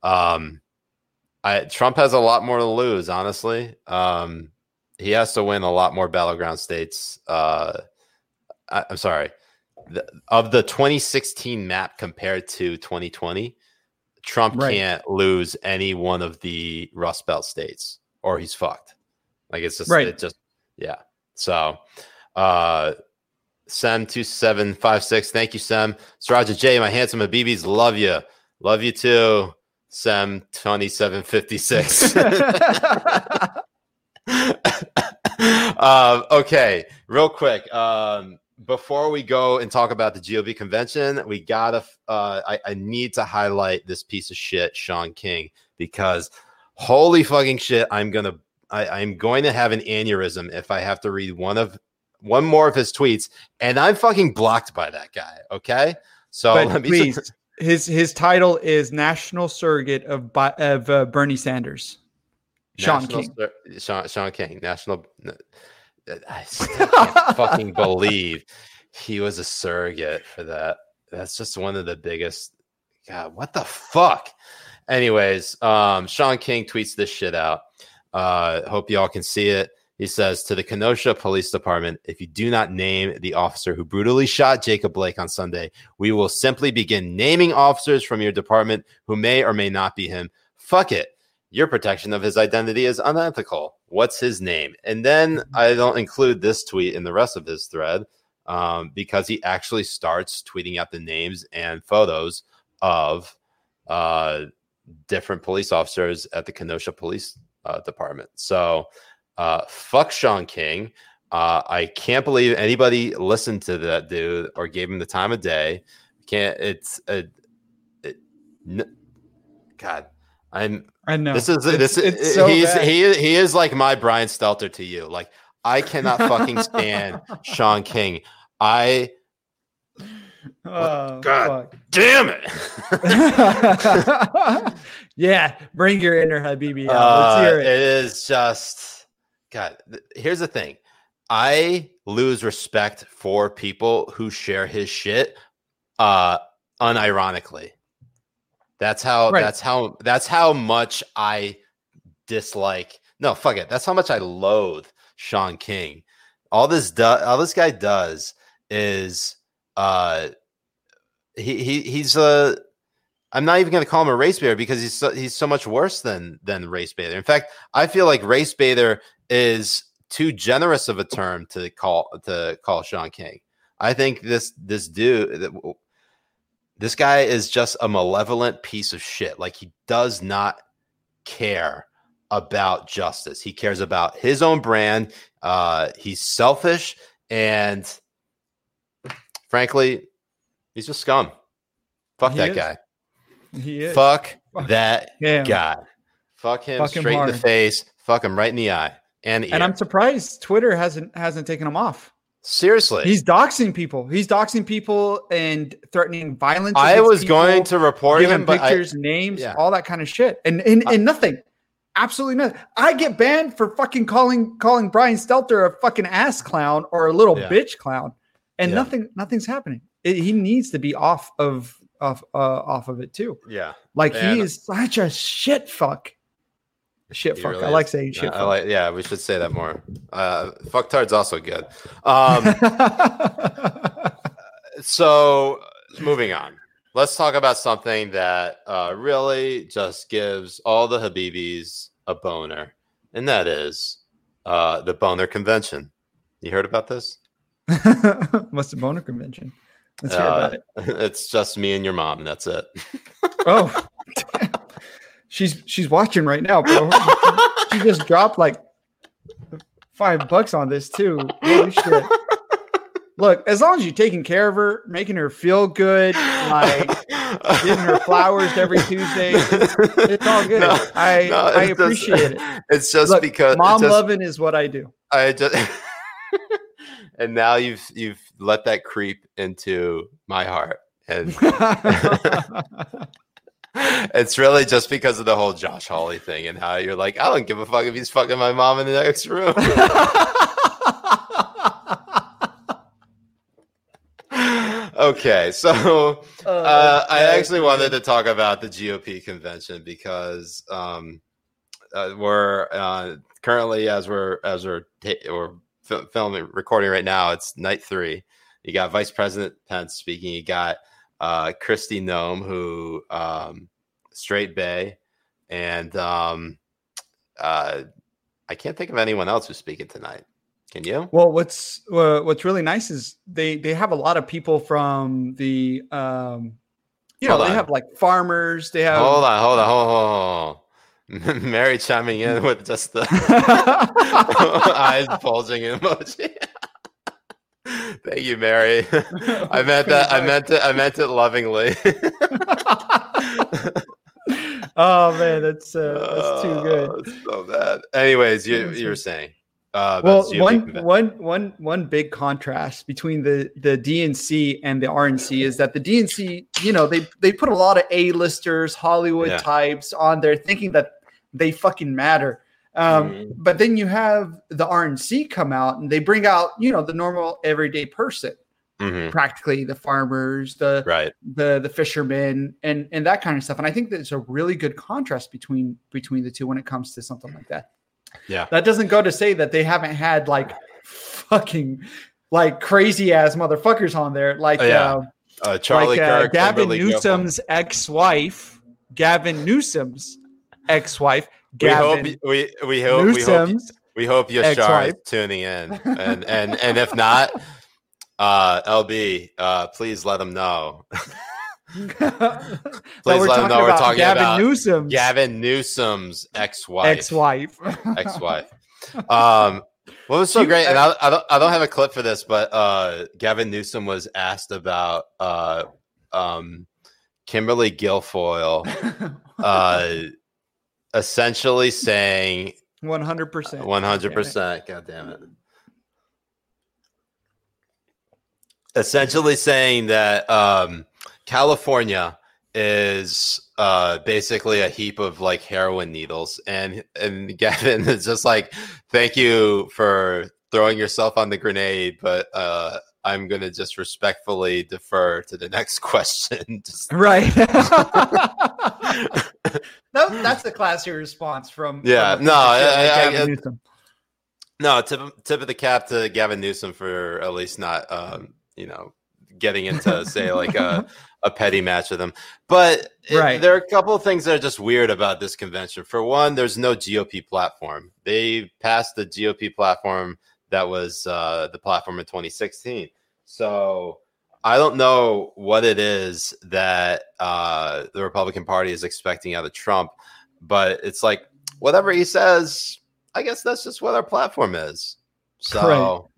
um, I, Trump has a lot more to lose, honestly. Um, he has to win a lot more battleground states. Uh, I, I'm sorry. the, of the 2016 map compared to 2020, Trump Right. can't lose any one of the Rust Belt states, or he's fucked. Like it's just, Right. it just, yeah. So, uh, Sem two seven five six. Thank you, Sem. Saraja J, my handsome Habibis, love you, love you too. Sem twenty seven fifty six. um, okay, real quick. Um, before we go and talk about the GOP convention, we gotta. Uh, I, I need to highlight this piece of shit, Shaun King, because holy fucking shit, I'm gonna. I, I'm going to have an aneurysm if I have to read one of one more of his tweets, and I'm fucking blocked by that guy. Okay, so but let me please, just- his his title is national surrogate of of uh, Bernie Sanders, Shaun King. Sur- Sean, Shaun King, national. I still can't fucking believe he was a surrogate for that. That's just one of the biggest. God, what the fuck? Anyways, um, Shaun King tweets this shit out. Uh, hope y'all can see it. He says to the Kenosha Police Department, if you do not name the officer who brutally shot Jacob Blake on Sunday, we will simply begin naming officers from your department who may or may not be him. Fuck it. Your protection of his identity is unethical. What's his name? And then I don't include this tweet in the rest of his thread um, because he actually starts tweeting out the names and photos of uh, different police officers at the Kenosha Police uh, Department. So, uh, fuck Shaun King. Uh, I can't believe anybody listened to that dude or gave him the time of day. Can't it's a it, n- God. I'm I know this is this is it's so he's bad. he is- he is like my Brian Stelter to you. Like I cannot fucking stand Shaun King. I Oh, God. damn it. yeah, bring your inner Habibi out. Uh, Let's hear it it. is just God. th- Here's the thing. I lose respect for people who share his shit uh unironically. That's how Right. that's how that's how much I dislike. No, fuck it. That's how much I loathe Shaun King. All this do, all this guy does is uh he, he he's a I'm not even going to call him a race baiter because he's so, he's so much worse than than race baiter. In fact, I feel like race baiter is too generous of a term to call to call Shaun King. I think this this dude this guy is just a malevolent piece of shit. Like he does not care about justice. He cares about his own brand. Uh, he's selfish and frankly, he's just scum. Fuck He that is. guy. He is. Fuck Fuck that him. guy. Fuck him Fuck him straight in the face. Fuck him right in the eye and ear. And I'm surprised Twitter hasn't hasn't taken him off. Seriously. He's doxing people. He's doxing people and threatening violence. I was going to report him, but I, pictures, names, yeah. all that kind of shit, and and, and nothing. Absolutely nothing. I get banned for fucking calling calling Brian Stelter a fucking ass clown or a little Yeah. bitch clown, and Yeah. nothing nothing's happening. It- he needs to be off of off uh, off of it too. yeah. Like Man. he is such a shit fuck. Shit fuck. really I like saying shit I like, yeah, we should say that more. Uh, fucktard's also good. Um, so moving on let's talk about something that uh, really just gives all the habibis a boner and that is uh, the boner convention you heard about this What's the boner convention? Let's hear about Uh, it. it's just me and your mom and that's it Oh, she's she's watching right now, bro. she just dropped like five bucks on this too. Holy shit! Look, as long as you're taking care of her, making her feel good, like giving her flowers every Tuesday, it's, it's all good. No, I no, I it's just- appreciate it. it's just Look, because mom just, loving is what I do. I just and now you've you've let that creep into my heart and it's really just because of the whole Josh Hawley thing and how you're like, I don't give a fuck if he's fucking my mom in the next room. okay, so uh, I actually wanted to talk about the GOP convention because um, uh, we're uh, currently as we're as we're ta- or filming recording right now, it's night three, You got Vice President Pence speaking. You got uh, Kristi Noem, who um, straight Bay, and um, uh, I can't think of anyone else who's speaking tonight. Can you? Well, what's uh, what's really nice is they they have a lot of people from the um, you know Hold they on. have like farmers. They have Hold on, hold on, hold on, hold on. Mary chiming in with just the eyes bulging emoji. Thank you, Mary. I meant that. I meant it. I meant it lovingly. oh man, that's uh, that's too good. Oh, so bad. Anyways, you That's you were so- saying. Uh, Well, one one one one big contrast between the the DNC and the RNC is that the DNC, you know, they they put a lot of A-listers, Hollywood Yeah. types on there, thinking that they fucking matter. Um, Mhm. But then you have the RNC come out and they bring out, you know, the normal everyday person, Mhm, practically the farmers, the right. the the fishermen, and and that kind of stuff. And I think there's a really good contrast between between the two when it comes to something like that. Yeah. That doesn't go to say that they haven't had like fucking like crazy ass motherfuckers on there, like Oh, yeah. uh, Uh, Charlie like uh, Kirk, Gavin Kimberly Newsom's ex-wife, Gavin Newsom's ex-wife, We hope Gavin we we hope we hope Newsom's. we hope Yashar is tuning in, and and and if not, uh, LB, uh, please let him know. Please let him know we're talking Gavin about Newsom's Gavin Newsom's ex-wife. ex-wife. ex-wife. Um, what was so You- great, and I, I don't, I don't have a clip for this, but uh, Gavin Newsom was asked about uh, um, Kimberly Guilfoyle, uh, essentially saying One hundred percent. one hundred percent. God damn it! Essentially saying that um, California is uh, basically a heap of like heroin needles, and and Gavin is just like, "Thank you for throwing yourself on the grenade, but uh, I'm gonna just respectfully defer to the next question." Just- Right. that, that's the classy response from. Yeah, from no, a I- I- I- No, tip of- tip of the cap to Gavin Newsom for at least not, um, you know, getting into say like a, a petty match with him. But it- Right. there are a couple of things that are just weird about this convention. For one, there's no GOP platform. They passed the GOP platform that was uh, the platform in 2016. So I don't know what it is that uh, the Republican Party is expecting out of Trump, but it's like whatever he says, I guess that's just what our platform is. So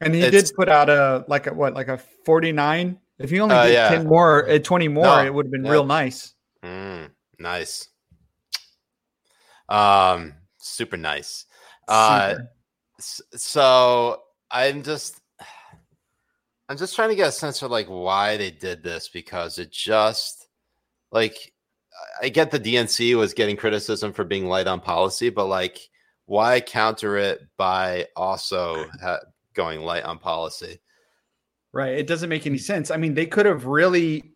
and he did put out a like a what like a forty nine. If he only Uh, did yeah. ten more, uh, twenty more, No, it would have been yeah. real nice. mm, nice, um, super nice. Uh, Super. So i'm just i'm just trying to get a sense of like why they did this because it just like i get the dnc was getting criticism for being light on policy but like why counter it by also ha- going light on policy Right. It doesn't make any sense. I mean, they could have really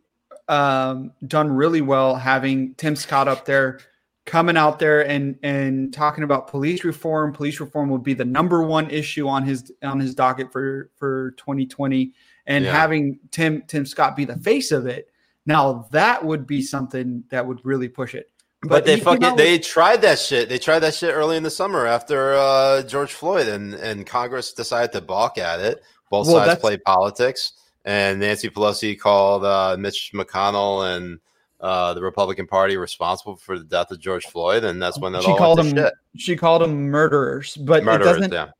um, done really well having Tim Scott up there, coming out there and and talking about police reform. Police reform would be the number one issue on his on his docket for for 2020, and Yeah. having Tim Tim Scott be the face of it. Now that would be something that would really push it. but, they fucking with- they tried that shit they tried that shit early in the summer after uh george floyd and and congress decided to balk at it both Well, sides played politics and nancy pelosi called uh mitch mcconnell and uh the republican party responsible for the death of george floyd and that's when it she all called to shit. she called them murderers, but it doesn't yeah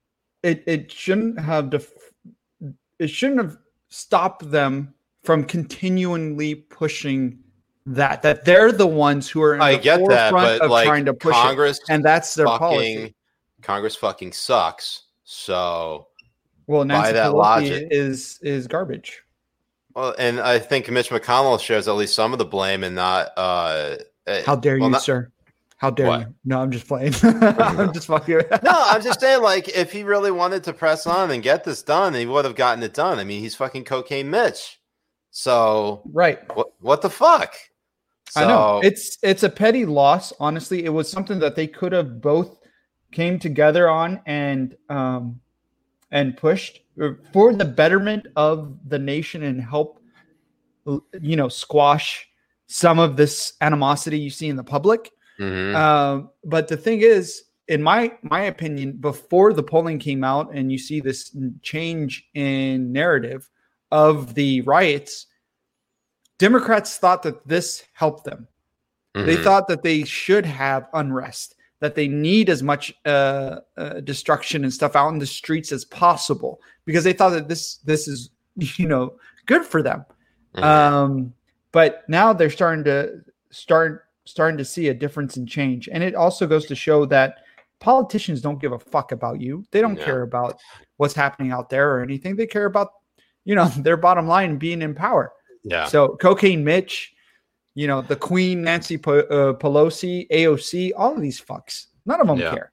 it it shouldn't have def- it shouldn't have stopped them from continually pushing that that they're the ones who are in i get that but of like trying to push congress it, and that's their fucking policy. congress fucking sucks so Well, Nancy that Pelosi logic- is is garbage. Well and i think mitch mcconnell shares at least some of the blame and not uh How dare well, you, not- sir? How dare What? you? No, I'm just playing. I'm just fucking. no, I'm just saying, like, if he really wanted to press on and get this done, he would have gotten it done. I mean, he's fucking cocaine Mitch. So right. what? What the fuck? I know it's it's a petty loss. Honestly, it was something that they could have both came together on and um and pushed. For the betterment of the nation and help you know squash some of this animosity you see in the public. Mhm. Um, but the thing is, in my my opinion, before the polling came out and you see this change in narrative of the riots, Democrats thought that this helped them. They Mhm. thought that they should have unrest, that they need as much uh, uh, destruction and stuff out in the streets as possible because they thought that this this is you know good for them. Mhm. Um, but now they're starting to start starting to see a difference in change, and it also goes to show that politicians don't give a fuck about you. They don't No. care about what's happening out there or anything. They care about you know their bottom line being in power. yeah. So cocaine Mitch, you know the Queen Nancy uh, Pelosi, AOC, all of these fucks. None of them Yeah. care.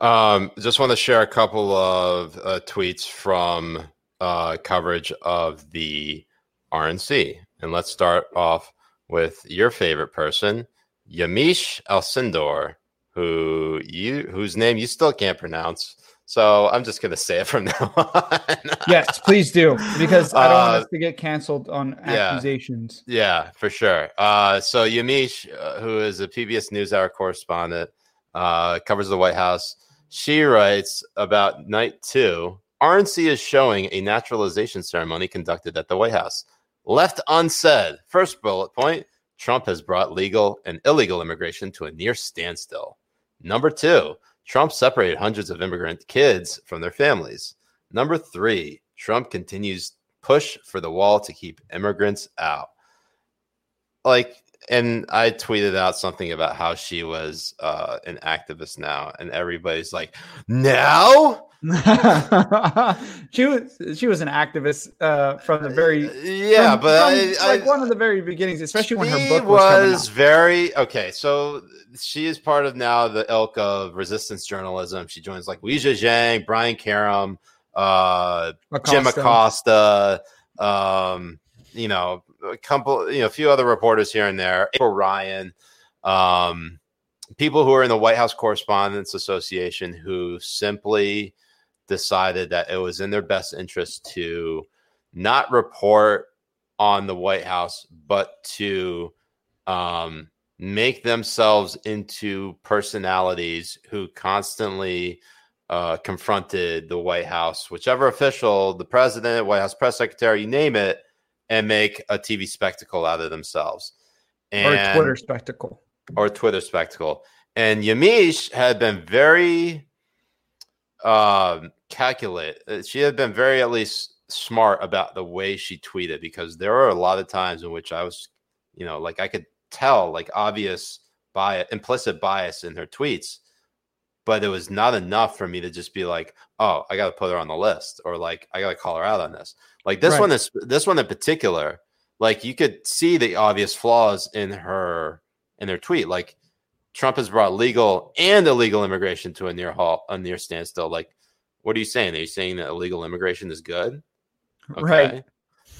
Um, just want to share a couple of uh, tweets from uh, coverage of the RNC, and let's start off with your favorite person, Yamiche Alcindor, who you whose name you still can't pronounce. So I'm just gonna say it from now on. Yes, please do because I don't want Uh, us to get canceled on yeah. accusations. Yeah, for sure. Uh, so Yamiche, uh, who is a PBS NewsHour correspondent, uh, covers the White House. She writes about night two. RNC is showing a naturalization ceremony conducted at the White House. Left unsaid. First bullet point: Trump has brought legal and illegal immigration to a near standstill. Number two: Trump separated hundreds of immigrant kids from their families. Number three: Trump continues push for the wall to keep immigrants out. Like, and I tweeted out something about how she was uh, an activist now, and everybody's like, now? she was she was an activist uh, from the very yeah, from- but from, I, like I, one of the very beginnings, especially when her book was, was very okay. So she is part of now the ilk of resistance journalism. She joins like Weijia Jiang, Brian Karem, uh, Jim Acosta. Acosta, um, you know, a couple, you know, a few other reporters here and there, April Ryan, um, people who are in the White House Correspondents Association who simply decided that it was in their best interest to not report on the White House, but to um, make themselves into personalities who constantly uh, confronted the White House, whichever official, the president, White House press secretary, you name it, and make a TV spectacle out of themselves. or a Twitter spectacle. or Twitter spectacle. And Yamiche had been very um, calculate. uh, She had been very, at least, smart about the way she tweeted because there were a lot of times in which I was, you know, like I could tell like obvious bias, implicit bias in her tweets, but it was not enough for me to just be like, oh, I got to put her on the list or like I got to call her out on this. Like this Right. one is this one in particular. Like you could see the obvious flaws in her in their tweet. Like Trump has brought legal and illegal immigration to a near halt, a near standstill. Like, what are you saying? Are you saying that illegal immigration is good? Right.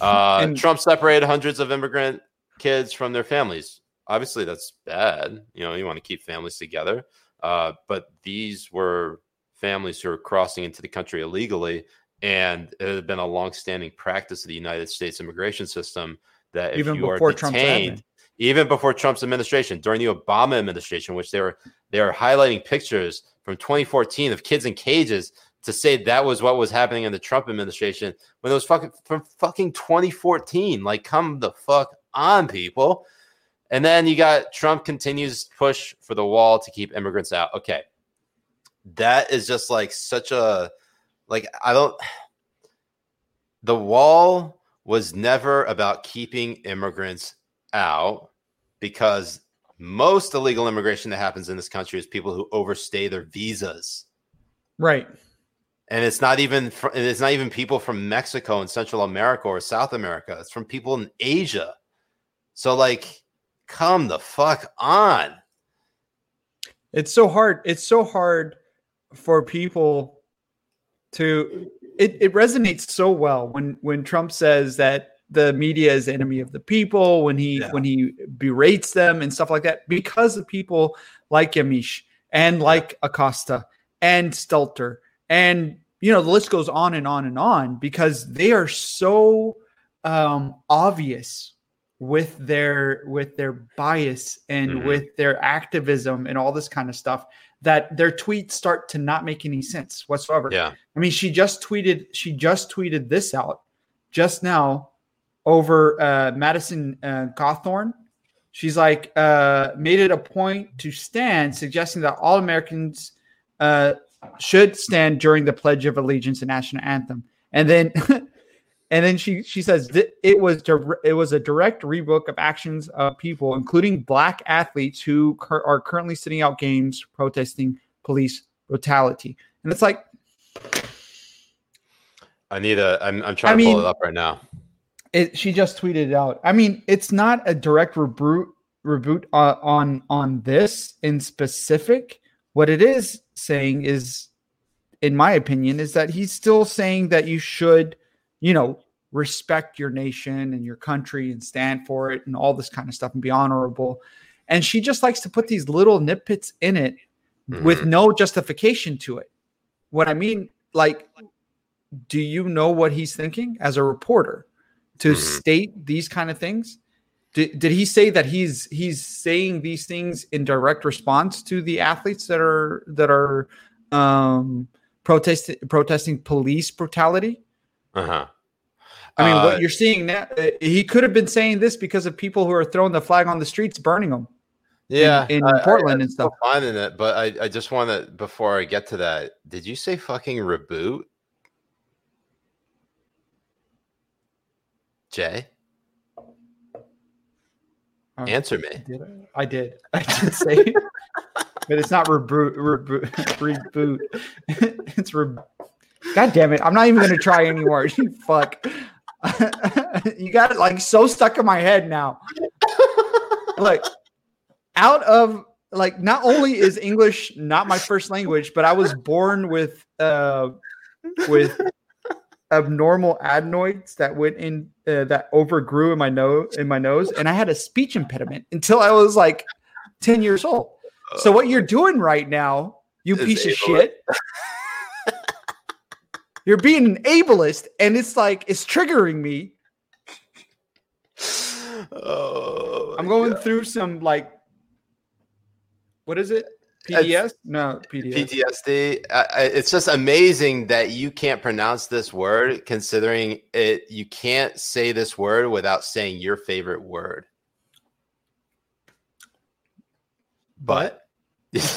Uh, And- Trump separated hundreds of immigrant kids from their families. Obviously, that's bad. You know, you want to keep families together. Uh, but these were families who were crossing into the country illegally, and it had been a longstanding practice of the United States immigration system that if Even you before are detained, even before Trump's administration, during the Obama administration, which they were they were highlighting pictures from 2014 of kids in cages to say that was what was happening in the Trump administration when it was fucking from fucking 2014. Like, come the fuck on, people. And then you got Trump continues push for the wall to keep immigrants out. Okay. That is just like such a like I don't the wall was never about keeping immigrants out because most illegal immigration that happens in this country is people who overstay their visas Right. And it's not even fr- it's not even people from Mexico and Central America or South America. It's from people in Asia. So like, come the fuck on. It's so hard. It's so hard for people to it, it resonates so well when when Trump says that the media is the enemy of the people, when he Yeah. when he berates them and stuff like that, because of people like Yamiche and like Acosta and Stelter and you know, the list goes on and on and on because they are so um, obvious with their with their bias and Mhm. with their activism and all this kind of stuff that their tweets start to not make any sense whatsoever. Yeah. I mean, she just tweeted she just tweeted this out just now over uh, Madison uh, Cawthorn. She's like uh, made it a point to stand, suggesting that all Americans uh, should stand during the Pledge of Allegiance and national anthem. And then, and then she she says it was dir- it was a direct rebook of actions of people, including black athletes who cur- are currently sitting out games protesting police brutality. And it's like I need a. I'm, I'm trying I to pull it up right now. it, she just tweeted it out. I mean, it's not a direct reboot reboot uh, on on this in specific. What it is saying is, in my opinion, is that he's still saying that you should, you know, respect your nation and your country and stand for it and all this kind of stuff and be honorable. And she just likes to put these little nitpicks in it with Mhm. no justification to it. What I mean, like, do you know what he's thinking as a reporter to Mhm. state these kind of things? Did, did he say that he's he's saying these things in direct response to the athletes that are that are um, protesting protesting police brutality? Uh-huh. I mean, Uh, what you're seeing now, uh, he could have been saying this because of people who are throwing the flag on the streets, burning them. yeah, in I- I- Portland I'm and stuff. Finding it, but I, I just want to before I get to that. Did you say fucking reboot, Jay? Answer me. Did I? I did. I did say, but it's not reboot. Reboot. reboot. it's re- God damn it! I'm not even gonna try anymore. You fuck. you got it like so stuck in my head now. like out of like not only is English not my first language, but I was born with uh with abnormal adenoids that went in uh, that overgrew in my nose in my nose and I had a speech impediment until I was like 10 years old. So what you're doing right now, you piece of shit, you're being an ableist and it's like it's triggering me. Oh, I'm going God. through some like what is it? PDS? No, PDS. PTSD. I, it's just amazing that you can't pronounce this word, considering it. You can't say this word without saying your favorite word. But that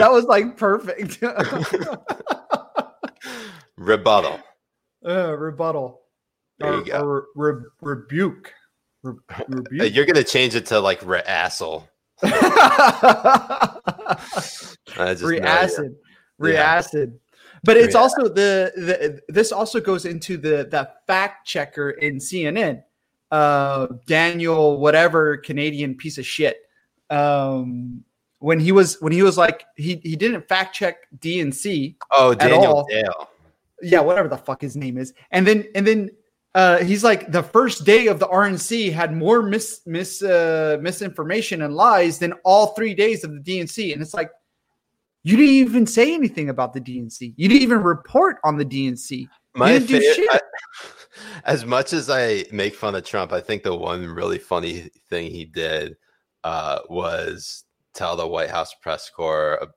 was like perfect. rebuttal. uh, rebuttal. There you go. or re- rebuke. Re- rebuke. You're gonna change it to like reassle. I just know you. reacid Yeah. but it's Reacid. also the, the this also goes into the the fact checker in cnn uh daniel whatever canadian piece of shit um when he was when he was like he he didn't fact check dnc Oh, Daniel all. Dale. yeah whatever the fuck his name is and then and then uh he's like the first day of the rnc had more mis mis uh, misinformation and lies than all three days of the dnc and it's like you didn't even say anything about the dnc you didn't even report on the dnc My didn't do fa- shit. I- as much as I make fun of Trump, I think the one really funny thing he did uh, was tell the White House press corps.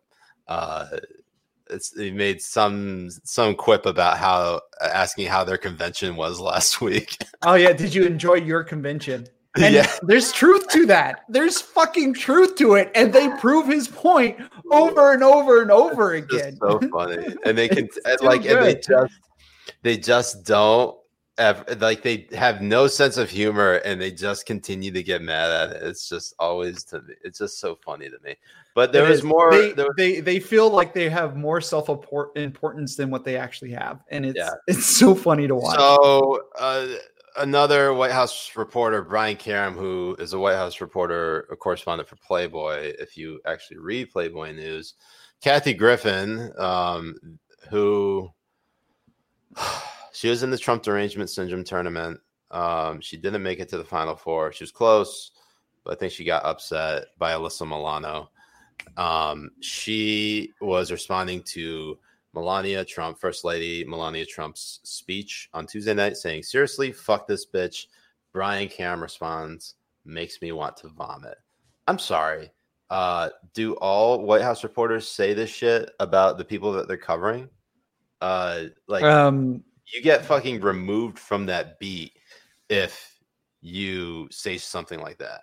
It's, he made some some quip about how asking how their convention was last week. oh yeah did you enjoy your convention? And Yeah. there's truth to that. There's fucking truth to it and they prove his point over and over and over It's again. so funny, and they can and like and they just they just don't ever like they have no sense of humor and they just continue to get mad at it. It's just always to me. It's just so funny to me. But there is. more. They, there was- they they feel like they have more self importance than what they actually have, and it's Yeah. it's so funny to watch. So uh, another White House reporter, Brian Karem, who is a White House reporter, a correspondent for Playboy. If you actually read Playboy News, Kathy Griffin, um, who she was in the Trump derangement syndrome tournament. Um, she didn't make it to the final four. She was close, but I think she got upset by Alyssa Milano. Um, she was responding to Melania Trump, First Lady Melania Trump's speech on Tuesday night, saying, "Seriously, fuck this bitch." Brian Cam responds, "Makes me want to vomit." I'm sorry. Uh, do all White House reporters say this shit about the people that they're covering? Uh, like Um, you get fucking removed from that beat if you say something like that.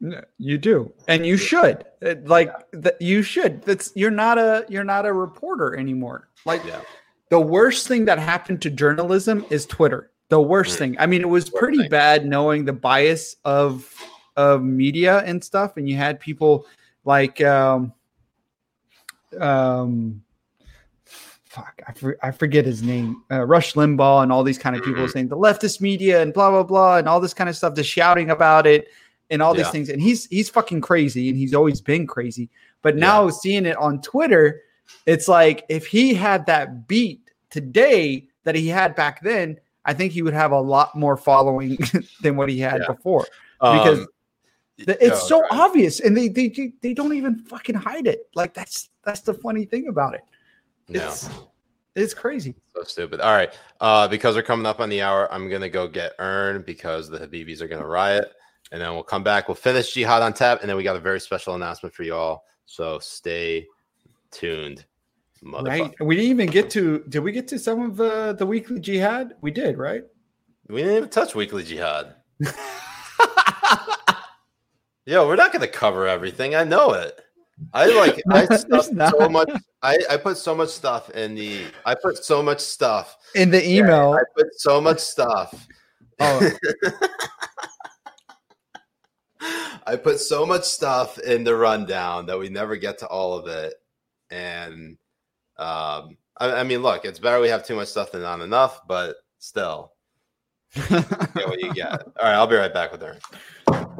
No, you do, and you should. Uh, Like that, you should. That's you're not a you're not a reporter anymore. Like Yeah. the worst thing that happened to journalism is Twitter. The worst Mm. thing. I mean, it was pretty thing. bad knowing the bias of of media and stuff, and you had people like um um fuck I, for, I forget his name uh, rush limbaugh and all these kind of people Mhm. saying the leftist media and blah blah blah and all this kind of stuff just shouting about it and all these things. And he's he's fucking crazy and he's always been crazy. But now seeing it on twitter it's like if he had that beat today that he had back then i think he would have a lot more following than what he had Yeah. before. Because Um, it's oh, so right. obvious and they, they they don't even fucking hide it. Like that's that's the funny thing about it no. it's it's crazy So stupid. All right. Uh, because we're coming up on the hour, I'm gonna go get Aaron because the Habibis are gonna riot, and then we'll come back. We'll finish Jihad on tap, and then we got a very special announcement for you all. So stay tuned, motherfucker. right we didn't even get to did we get to some of uh, the weekly jihad we did right We didn't even touch Weekly Jihad. Yo, we're not gonna cover everything. I know it. I like I stuffed so much. I, I put so much stuff in the. I put so much stuff. in the email I put so much stuff. oh, I put so much stuff in the rundown that we never get to all of it. And um, I, I mean, look, it's better we have too much stuff than not enough, but still, get what you get. All right, I'll be right back with her.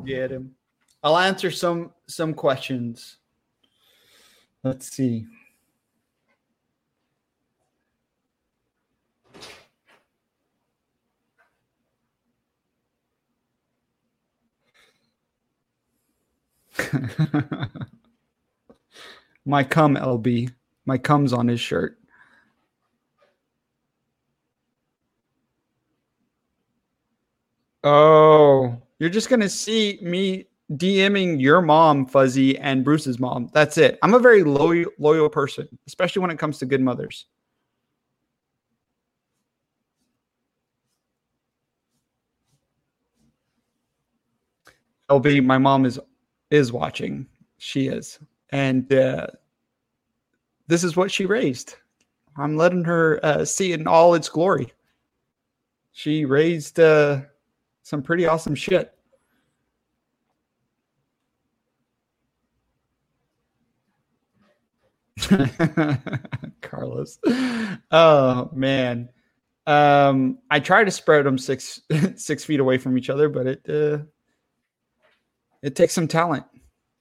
get him i'll answer some some questions let's see my cum lb my cum's on his shirt Oh, you're just gonna see me DMing your mom, Fuzzy, and Bruce's mom. That's it. I'm a very loyal, loyal person, especially when it comes to good mothers. LB, my mom is is watching. She is, and uh, this is what she raised. I'm letting her uh, see it in all its glory. She raised. Uh, some pretty awesome shit. Carlos. Oh man. Um, I try to spread them six six feet away from each other, but it uh, it takes some talent.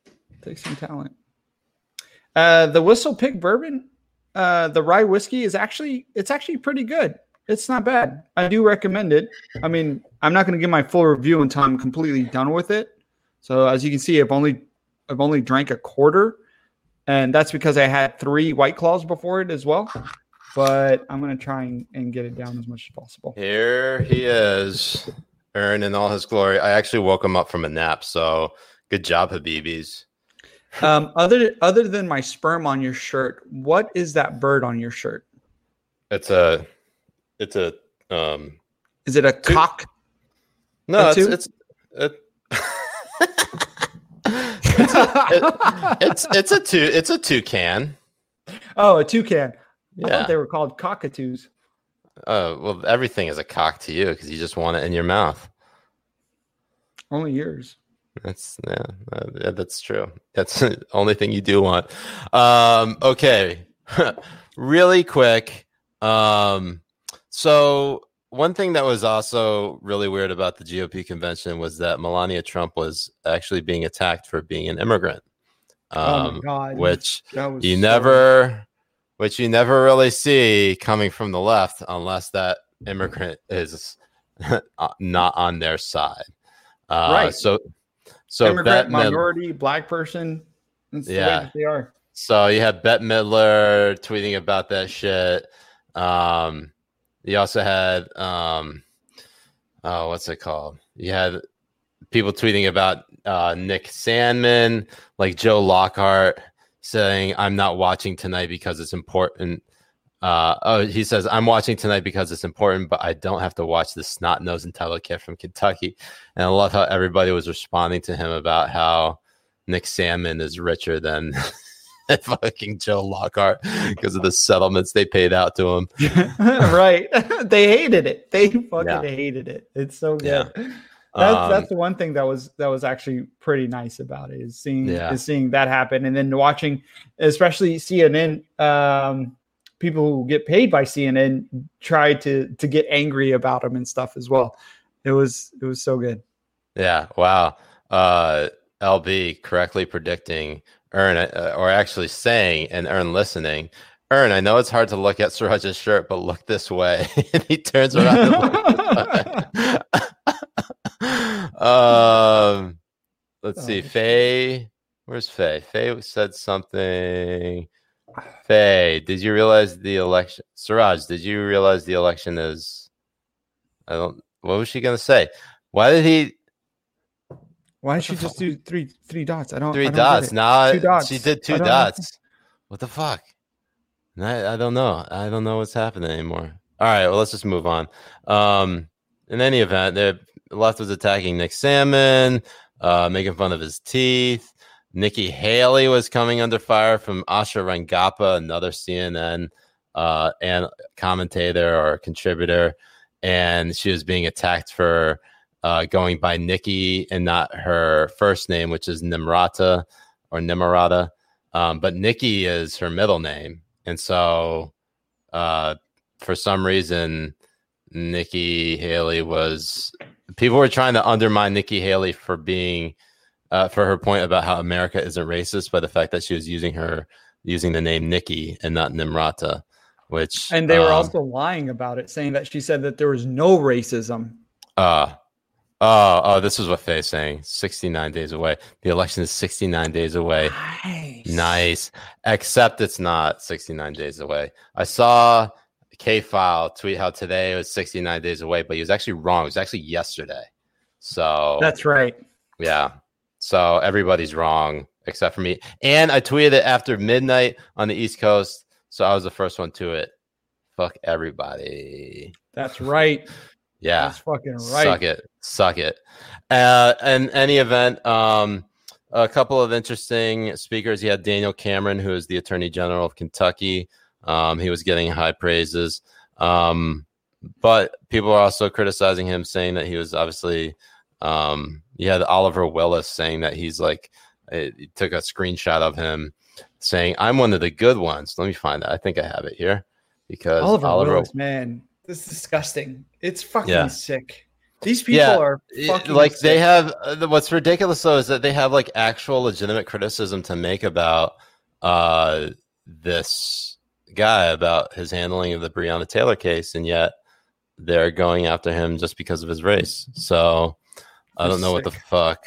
It takes some talent. Uh, the WhistlePig Bourbon, uh, the rye whiskey is actually it's actually pretty good. It's not bad. I do recommend it. I mean, I'm not going to give my full review until I'm completely done with it. So as you can see, I've only I've only drank a quarter, and that's because I had three White Claws before it as well. But I'm going to try and, and get it down as much as possible. Here he is, Aaron in all his glory. I actually woke him up from a nap, so good job, Habibis. Um, other other than my sperm on your shirt, what is that bird on your shirt? It's a, it's a, um, Is it a cock? no, A it's two? it's it, it's it's a two it's a toucan. oh, a toucan. I thought they were called cockatoos. Uh, well, everything is a cock to you because you just want it in your mouth. Only yours. That's yeah, uh, that's true. That's the only thing you do want. Um, okay, really quick. Um, so one thing that was also really weird about the GOP convention was that Melania Trump was actually being attacked for being an immigrant. oh Um, my god. which that was you so- never which you never really see coming from the left unless that immigrant is uh, not on their side uh, Right. so so immigrant, Bette minority, black person. That's the Yeah. way they are. So you had Bette Midler tweeting about that shit. Um, you also had um, oh, what's it called? You had people tweeting about uh, Nick Sandmann, like Joe Lockhart saying, "I'm not watching tonight because it's important." Uh, oh, he says, "I'm watching tonight because it's important, but I don't have to watch this snot nosed entitled kid from Kentucky." And I love how everybody was responding to him about how Nick Sandmann is richer than fucking Joe Lockhart because of the settlements they paid out to him. right. they hated it. They fucking Yeah. hated it. It's so Yeah. That's Um, that's the one thing that was that was actually pretty nice about it is seeing Yeah. is seeing that happen and then watching especially CNN um people who get paid by CNN try to to get angry about them and stuff as well. It was it was so good. Yeah. Wow. Uh, LB correctly predicting Ern, uh, or actually saying and Ern listening. Ern, I know it's hard to look at Siraj's shirt, but look this way. and he turns around. And looks this way. Um, let's see. Oh, Faye, where's Faye? Faye said something. Faye, did you realize the election? Siraj, did you realize the election is? I don't. What was she gonna say? Why did he? Why did she just do three three dots? I don't three I don't dots. Nah, Two dots. she did two don't know. dots. What the fuck? I, I don't know. I don't know what's happening anymore. All right, well, let's just move on. Um, in any event, the left was attacking Nick Sandmann, uh, making fun of his teeth. Nikki Haley was coming under fire from Asha Rangappa, another CNN uh, and commentator or contributor, and she was being attacked for uh, going by Nikki and not her first name, which is Nimrata or Nimarata. Um, but Nikki is her middle name. And so uh, for some reason, Nikki Haley was people were trying to undermine Nikki Haley for being uh, for her point about how America isn't racist by the fact that she was using her using the name Nikki and not Nimrata, which And they were um, also lying about it, saying that she said that there was no racism. Uh oh, oh, this is what Faye's saying. 69 days away. The election is 69 days away. Nice. Nice. Except it's not 69 days away. I saw K File tweet how today was 69 days away, but he was actually wrong. It was actually yesterday. So That's right. yeah. So everybody's wrong except for me. And I tweeted it after midnight on the East Coast. So I was the first one to it. Fuck everybody. That's right. Yeah. That's fucking right. Suck it. Suck it. Uh, in any event, um, a couple of interesting speakers. You had Daniel Cameron, who is the Attorney General of Kentucky. Um, he was getting high praises. Um, but people are also criticizing him, saying that he was obviously. Um, you had Oliver Willis saying that he's like, it, he took a screenshot of him saying, I'm one of the good ones. Let me find that. I think I have it here because Oliver, Oliver, Willis, man, this is disgusting. It's fucking Yeah. sick. These people Yeah, are fucking like they have uh, what's ridiculous though is that they have like actual legitimate criticism to make about uh this guy about his handling of the Breonna Taylor case and yet they're going after him just because of his race. So I don't know what the fuck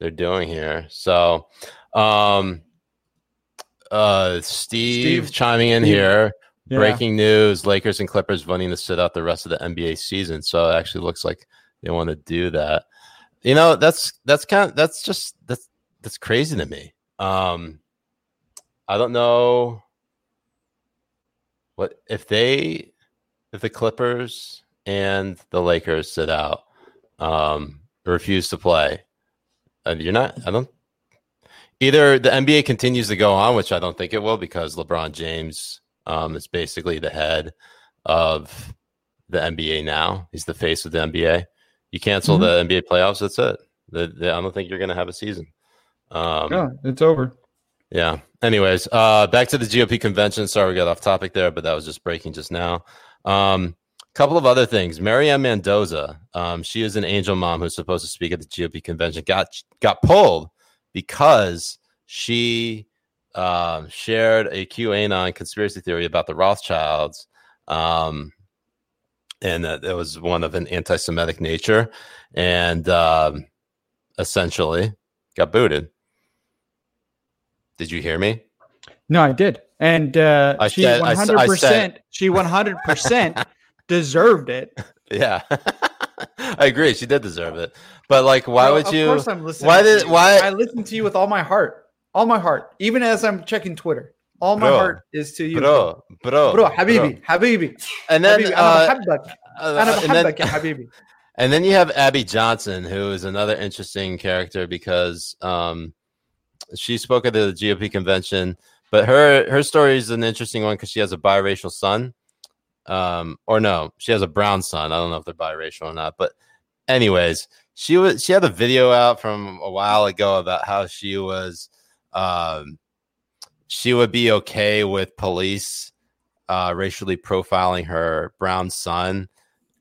they're doing here. So um uh Steve, Steve- chiming in Steve- here Yeah. breaking news lakers and clippers voting to sit out the rest of the nba season so it actually looks like they want to do that you know that's that's kind of that's just that's that's crazy to me um i don't know what if they if the clippers and the lakers sit out um refuse to play uh, you're not i don't either the nba continues to go on which i don't think it will because lebron james um, is basically the head of the NBA now. He's the face of the NBA. You cancel the NBA playoffs, that's it. The, the- I don't think you're going to have a season. Um, Yeah, it's over. Yeah. Anyways, uh, back to the GOP convention. Sorry, we got off topic there, but that was just breaking just now. Um, couple of other things. Marianne Mendoza, um, she is an angel mom who's supposed to speak at the GOP convention. Got got pulled because she um, shared a QAnon conspiracy theory about the Rothschilds, um, and that it was one of an anti-Semitic nature, and um, essentially got booted. Did you hear me? No, I did. And uh, she 100%, she 100% deserved it. Yeah. I agree. She did deserve it. But like, why well, would you? Course I'm listening. Why did, why? I listen to you with all my heart, all my heart, even as I'm checking Twitter. All my bro, heart is to you, bro, bro, bro, habibi, bro. habibi. And then, habibi. Uh, uh and, then habibi. and then you have Abby Johnson, who is another interesting character because um, she spoke at the GOP convention, but her her story is an interesting one because she has a biracial son, um, or no, she has a brown son. I don't know if they're biracial or not, but anyways, she was she had a video out from a while ago about how she was um, she would be okay with police uh, racially profiling her brown son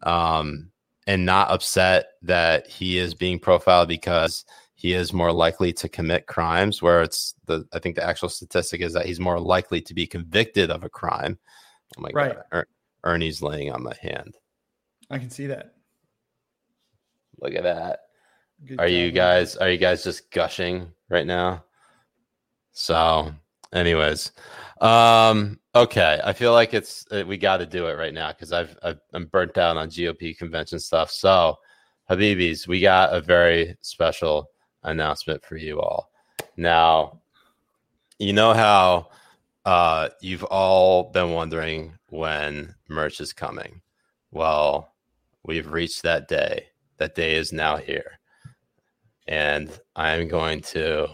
um, and not upset that he is being profiled because he is more likely to commit crimes. Where it's the I think the actual statistic is that he's more likely to be convicted of a crime. Oh my Right. god, er- Ernie's laying on my hand. I can see that. Look at that. Good Are you job, man. guys are you guys just gushing right now? So, anyways, um, okay. I feel like it's uh, we got to do it right now because I've, I've I'm burnt out on GOP convention stuff. So, Habibis, we got a very special announcement for you all. Now, you know how uh, you've all been wondering when merch is coming. Well, we've reached that day. That day is now here and I'm going to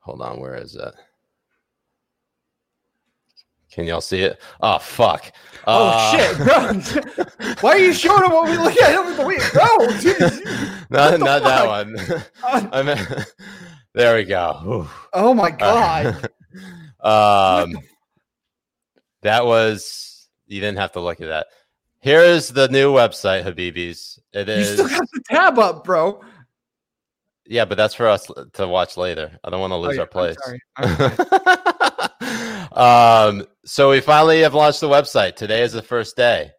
hold on. Where is it? Can y'all see it? Oh fuck! Oh Uh, shit, bro! Why are you showing him what we look at? Him? Wait, bro, jeez. not What the not that one. Uh, I mean, there we go. Oof. oh my god! um, that was you didn't have to look at that. Here is the new website, Habibis. It you still got the tab up, bro. yeah, but that's for us to watch later. I don't want to Oh, lose yeah, our place. I'm sorry. um, so we finally have launched the website. Today is the first day,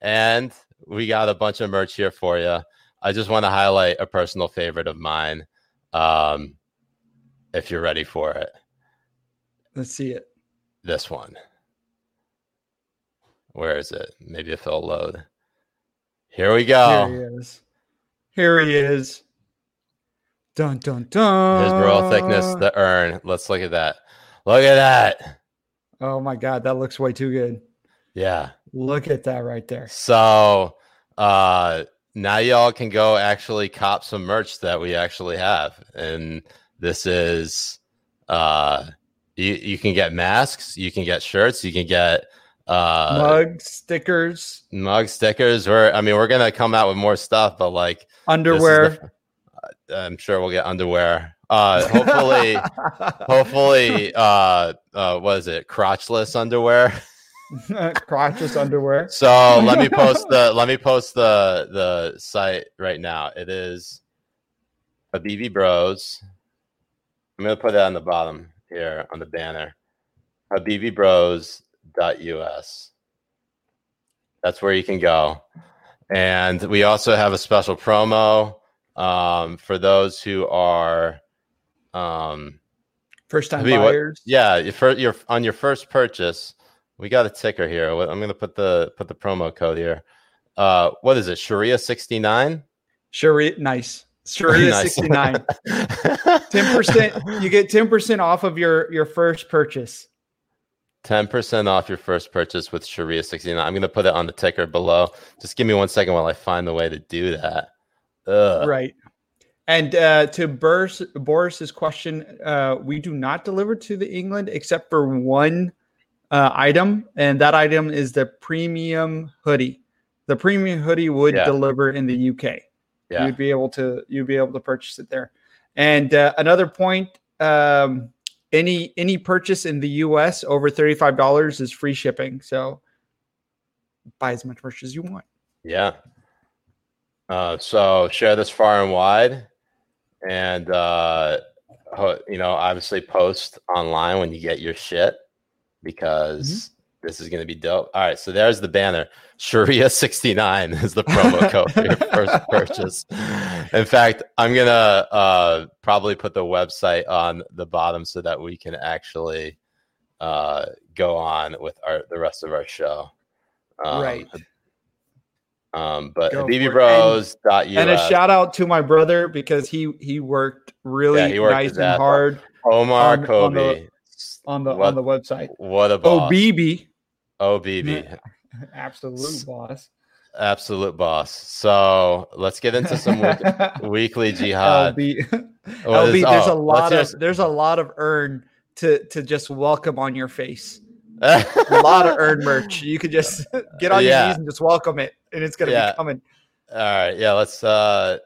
and we got a bunch of merch here for you. I just want to highlight a personal favorite of mine. Um, if you're ready for it, Let's see it. this one. Where is it? Maybe if it'll load. Here we go. Here he is. Here he is. Dun dun dun. Here's royal thickness, the urn. Let's look at that. Look at that. oh my god, that looks way too good. Yeah. Look at that right there. So uh now y'all can go actually cop some merch that we actually have. And this is uh you, you can get masks, you can get shirts, you can get uh Mugs, stickers, mug stickers. We're I mean we're gonna come out with more stuff, but like is the underwear. f- I'm sure we'll get underwear. Uh hopefully hopefully uh uh what is it crotchless underwear crotchless underwear. so let me post the let me post the the site right now. It is Habibi Bros. I'm gonna put that on the bottom here on the banner. Habibibros.us that's where you can go. And we also have a special promo um, for those who are um, First time Habib, what- buyers. yeah, your fir- your on your first purchase, we got a ticker here. I'm going to put the put the promo code here. Uh, what is it? Sharia 69. Sharia, nice. Sharia Nice. 69. 10%. You get 10% off of your, your first purchase. 10% off your first purchase with Sharia 69. I'm going to put it on the ticker below. Just give me one second while I find the way to do that. Ugh. Right. And uh, to Boris, Boris's question, uh, we do not deliver to the England except for one uh, item, and that item is the premium hoodie. The premium hoodie would Yeah. deliver in the UK. Yeah. You'd be able to you'd be able to purchase it there. And uh, another point, um, any any purchase in the US over thirty five dollars is free shipping. So buy as much merch as you want. Yeah. Uh, so share this far and wide, and uh, you know, obviously post online when you get your shit because this is going to be dope. All right, so there's the banner. Sharia sixty nine is the promo code for your first purchase, In fact, I'm gonna uh, probably put the website on the bottom so that we can actually uh, go on with our the rest of our show. Um, right. Um, but it. BBBros.us. And a shout out to my brother because he he worked really Yeah, he worked nice and hard Omar on- on Kobe. On the What- on the website. What a Oh, boss. BB, Oh, BB. absolute boss. Absolute boss. So let's get into some week- weekly jihad. LB, LB is- there's oh, a lot of there's a lot of earn to to just welcome on your face. A lot of earn merch. You could just get on your Yeah. knees and just welcome it, and it's gonna Yeah. be coming. All right, yeah, let's uh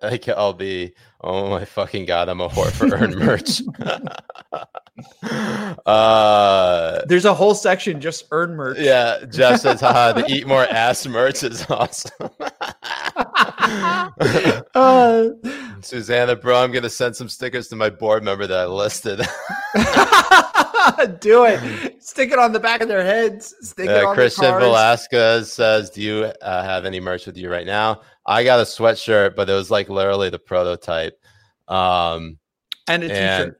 I think I'll be oh my fucking god, I'm a whore for earn merch. Uh There's a whole section just earn merch. yeah, Jeff says haha the eat more ass merch is awesome. Uh, Susanna, bro, I'm gonna send some stickers to my board member that I listed. do it. Stick it on the back of their heads. Stick it Uh, on Christian the cars. Velasquez says, "Do you uh, have any merch with you right now?" I got a sweatshirt, but it was like literally the prototype. Um, and a t-shirt. and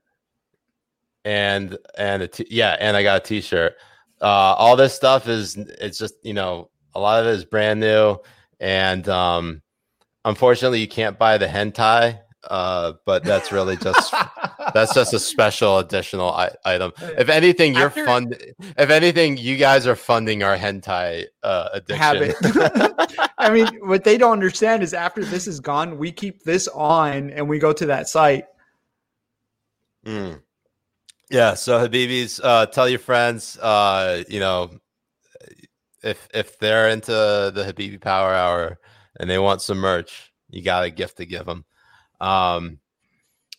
and a t- yeah, and I got a T-shirt. Uh, all this stuff is it's just you know a lot of it is brand new, and um, unfortunately you can't buy the hentai. Uh, but that's really just that's just a special additional I- item. If anything, you're After- fund. If anything, you guys are funding our hentai uh, addiction. I mean, what they don't understand is after this is gone, we keep this on and we go to that site. Mm. Yeah. So Habibis, uh, tell your friends, uh, you know, if if they're into the Habibi Power Hour and they want some merch, you got a gift to give them. Um,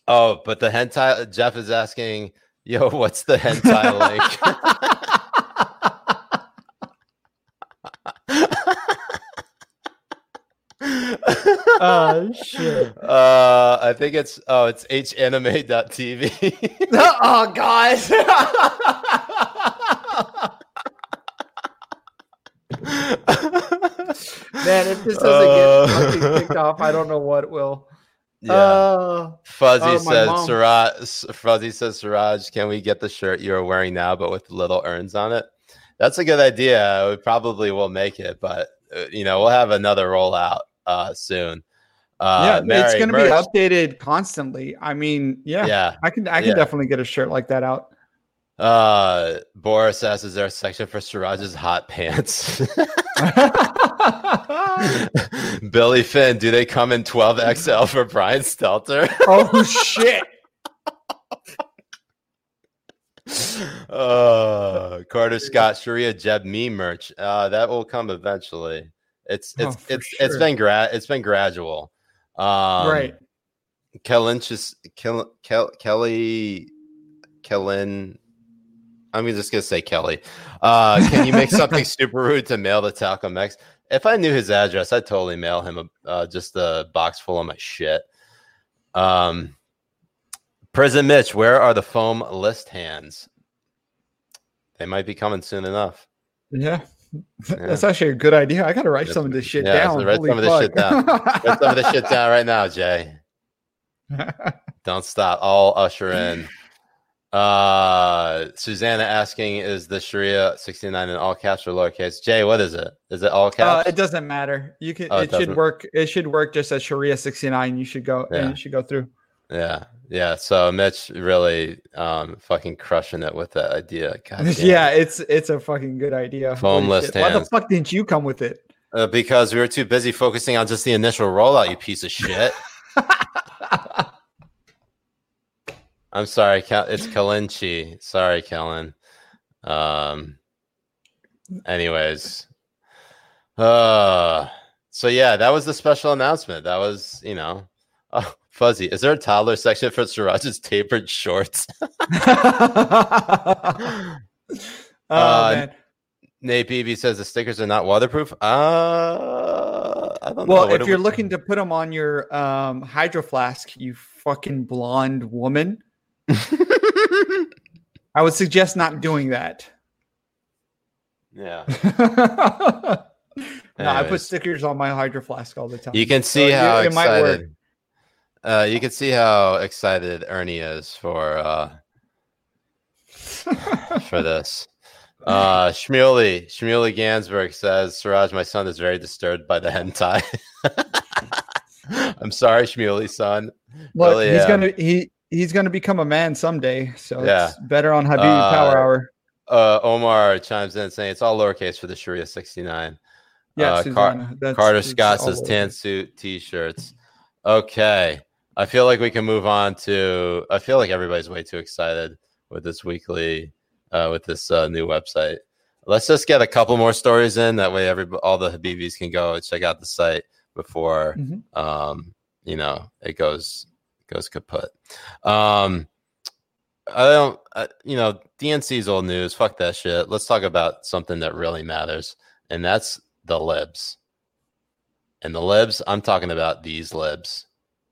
oh, but the hentai Jeff is asking, yo, what's the hentai link? Oh shit. Uh, I think it's oh, it's hanime.tv. oh god. Man, if this doesn't get fucking Uh, kicked off, I don't know what will. yeah. Uh, Fuzzy oh, says, mom. Siraj, Fuzzy says, Siraj, can we get the shirt you're wearing now, but with little urns on it? That's a good idea. We probably will make it, but uh, you know, we'll have another rollout uh, soon. Uh, yeah, it's going to be updated constantly. I mean, yeah, Yeah. I can I can Yeah. definitely get a shirt like that out. Uh, Boris asks, is there a section for Siraj's hot pants? Billy Finn, do they come in 12XL for Brian Stelter? oh shit! uh Carter Scott Sharia Jeb me merch. Uh that will come eventually. It's Oh, it's for it's it's sure. been gra- it's been gradual. Um right. Kellen just Kel, Kel, Kelly Kellen I'm just gonna say Kelly. Uh can you make something super rude to mail to Talcum X? If I knew his address, I'd totally mail him a uh, just a box full of my shit. Um Prison Mitch, where are the foam list hands? They might be coming soon enough. Yeah. That's actually a good idea. I gotta write some of this shit yeah, down. write Holy some of this shit fuck. Write some of this shit down right now, Jay. Don't stop. I'll usher in. Uh Susanna asking, is the Sharia 69 in all caps or lowercase? Jay, what is it? Is it all Uh, caps? it doesn't matter. You can. Oh, it it should work. It should work just as Sharia sixty nine. You should go. Yeah. And you should go through. yeah, yeah. So Mitch really um fucking crushing it with that idea. Yeah, it's it's a fucking good idea. Foamless. Why the fuck didn't you come with it? Uh, because we were too busy focusing on just the initial rollout, you piece of shit. I'm sorry, it's Kalinchi. Sorry, Kellen. Um. Anyways, uh, so yeah, that was the special announcement. That was, you know, oh, fuzzy. Is there a toddler section for Siraj's tapered shorts? Oh Uh, man. Nate Beebe says the stickers are not waterproof. Uh, I don't know. Well, if you're we- looking to put them on your um, hydro flask, you fucking blonde woman, I would suggest not doing that. yeah. No, I put stickers on my hydro flask all the time. you can So see it- how it might work. Uh, you can see how excited Ernie is for uh, for this. Uh, Shmuley, Shmuley Gansberg says, Siraj, my son is very disturbed by the hentai. I'm sorry, Shmuley, son. But Really he's am. gonna he he's gonna become a man someday. So Yeah. it's better on Habibi Uh, Power Hour. Uh, Omar chimes in saying it's all lowercase for the Sharia 69. Yeah, uh, Car- Susanna, Carter Scott says tan suit t-shirts. Okay. I feel like we can move on to I feel like everybody's way too excited with this weekly uh with this uh, new website. Let's just get a couple more stories in that way every all the Habibis can go check out the site before Mhm. um you know it goes goes kaput. Um I don't I, you know DNC's old news, fuck that shit. Let's talk about something that really matters and that's the libs. And the libs, I'm talking about these libs.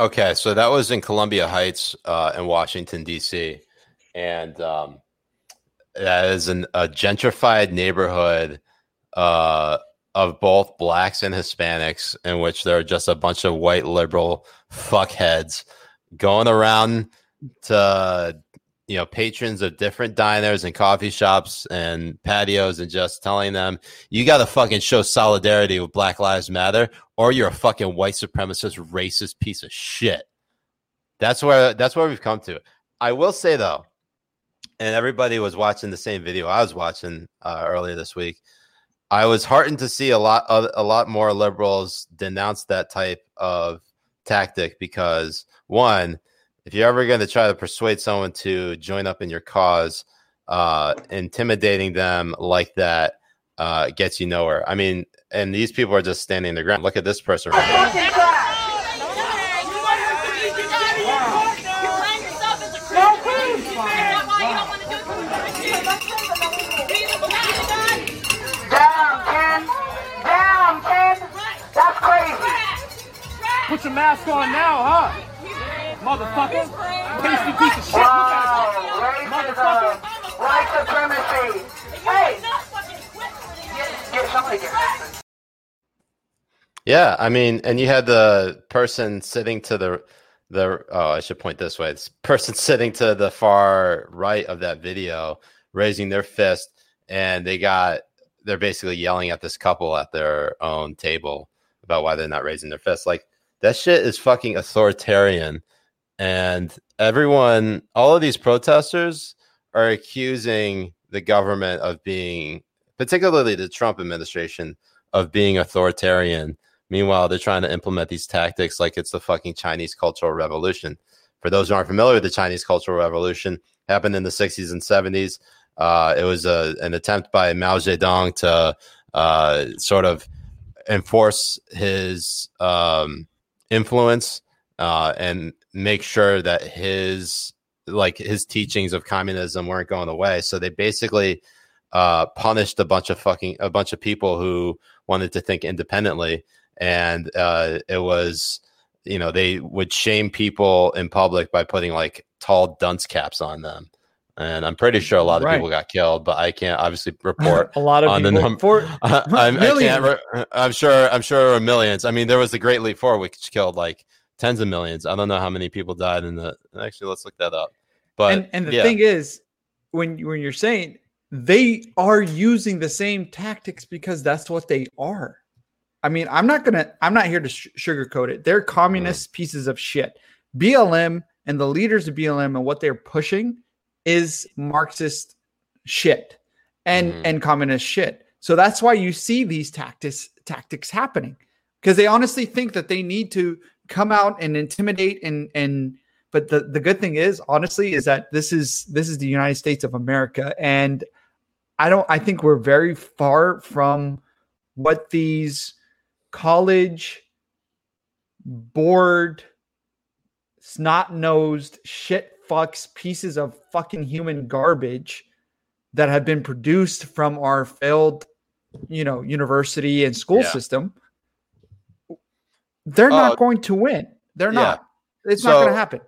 Okay, so that was in Columbia Heights uh, in Washington D.C., and um, that is an, a gentrified neighborhood uh, of both blacks and Hispanics, in which there are just a bunch of white liberal fuckheads going around to you know patrons of different diners and coffee shops and patios and just telling them you got to fucking show solidarity with Black Lives Matter or you're a fucking white supremacist racist piece of shit. That's where that's where we've come to. I will say though, and everybody was watching the same video I was watching uh, earlier this week. I was heartened to see a lot of, a lot more liberals denounce that type of tactic because one, if you're ever going to try to persuade someone to join up in your cause, uh, intimidating them like that uh, gets you nowhere. I mean, and these people are just standing their ground. Look at this person. Right here. Put your mask on now, huh? Motherfucker. Pasty piece of shit. Wow, at it. white supremacy. Hey, get, get somebody get. Yeah, I mean, and you had the person sitting to the the oh, I should point this way. This person sitting to the far right of that video, raising their fist, and they got they're basically yelling at this couple at their own table about why they're not raising their fists. Like that shit is fucking authoritarian, and everyone, all of these protesters are accusing the government of being, particularly the Trump administration, of being authoritarian. Meanwhile, they're trying to implement these tactics like it's the fucking Chinese Cultural Revolution. For those who aren't familiar with the Chinese Cultural Revolution, happened in the 60s and 70s. Uh, it was a, an attempt by Mao Zedong to uh, sort of enforce his um, influence uh, and make sure that his like his teachings of communism weren't going away. So they basically uh, punished a bunch of fucking a bunch of people who wanted to think independently, and uh, it was you know they would shame people in public by putting like tall dunce caps on them. And I'm pretty sure a lot of Right. people got killed, but I can't obviously report a lot of on the people num- for I, I'm, I can't. Re- I'm sure. I'm sure there were millions. I mean, there was the Great Leap Forward, which killed like tens of millions. I don't know how many people died in the. Actually, let's look that up. But and and the yeah, thing is when when you're saying they are using the same tactics because that's what they are i mean i'm not gonna i'm not here to sh- sugarcoat it they're communist pieces of shit blm and the leaders of blm and what they're pushing is marxist shit and Mhm. and communist shit so that's why you see these tactics tactics happening because they honestly think that they need to come out and intimidate and and but the, the good thing is honestly is that this is this is the united states of america and I don't. I think we're very far from what these college bored, snot nosed shit fucks pieces of fucking human garbage that have been produced from our failed, you know, university and school Yeah. system. They're not going to win. They're yeah. not. It's not going to happen.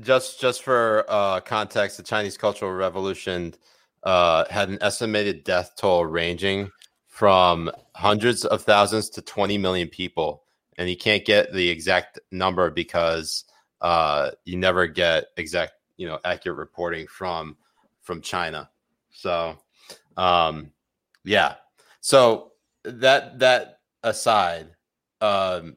just just for uh, context, the Chinese Cultural Revolution uh, had an estimated death toll ranging from hundreds of thousands to 20 million people, and you can't get the exact number because uh, you never get exact, you know, accurate reporting from from China. So, um, yeah. So that that aside, um,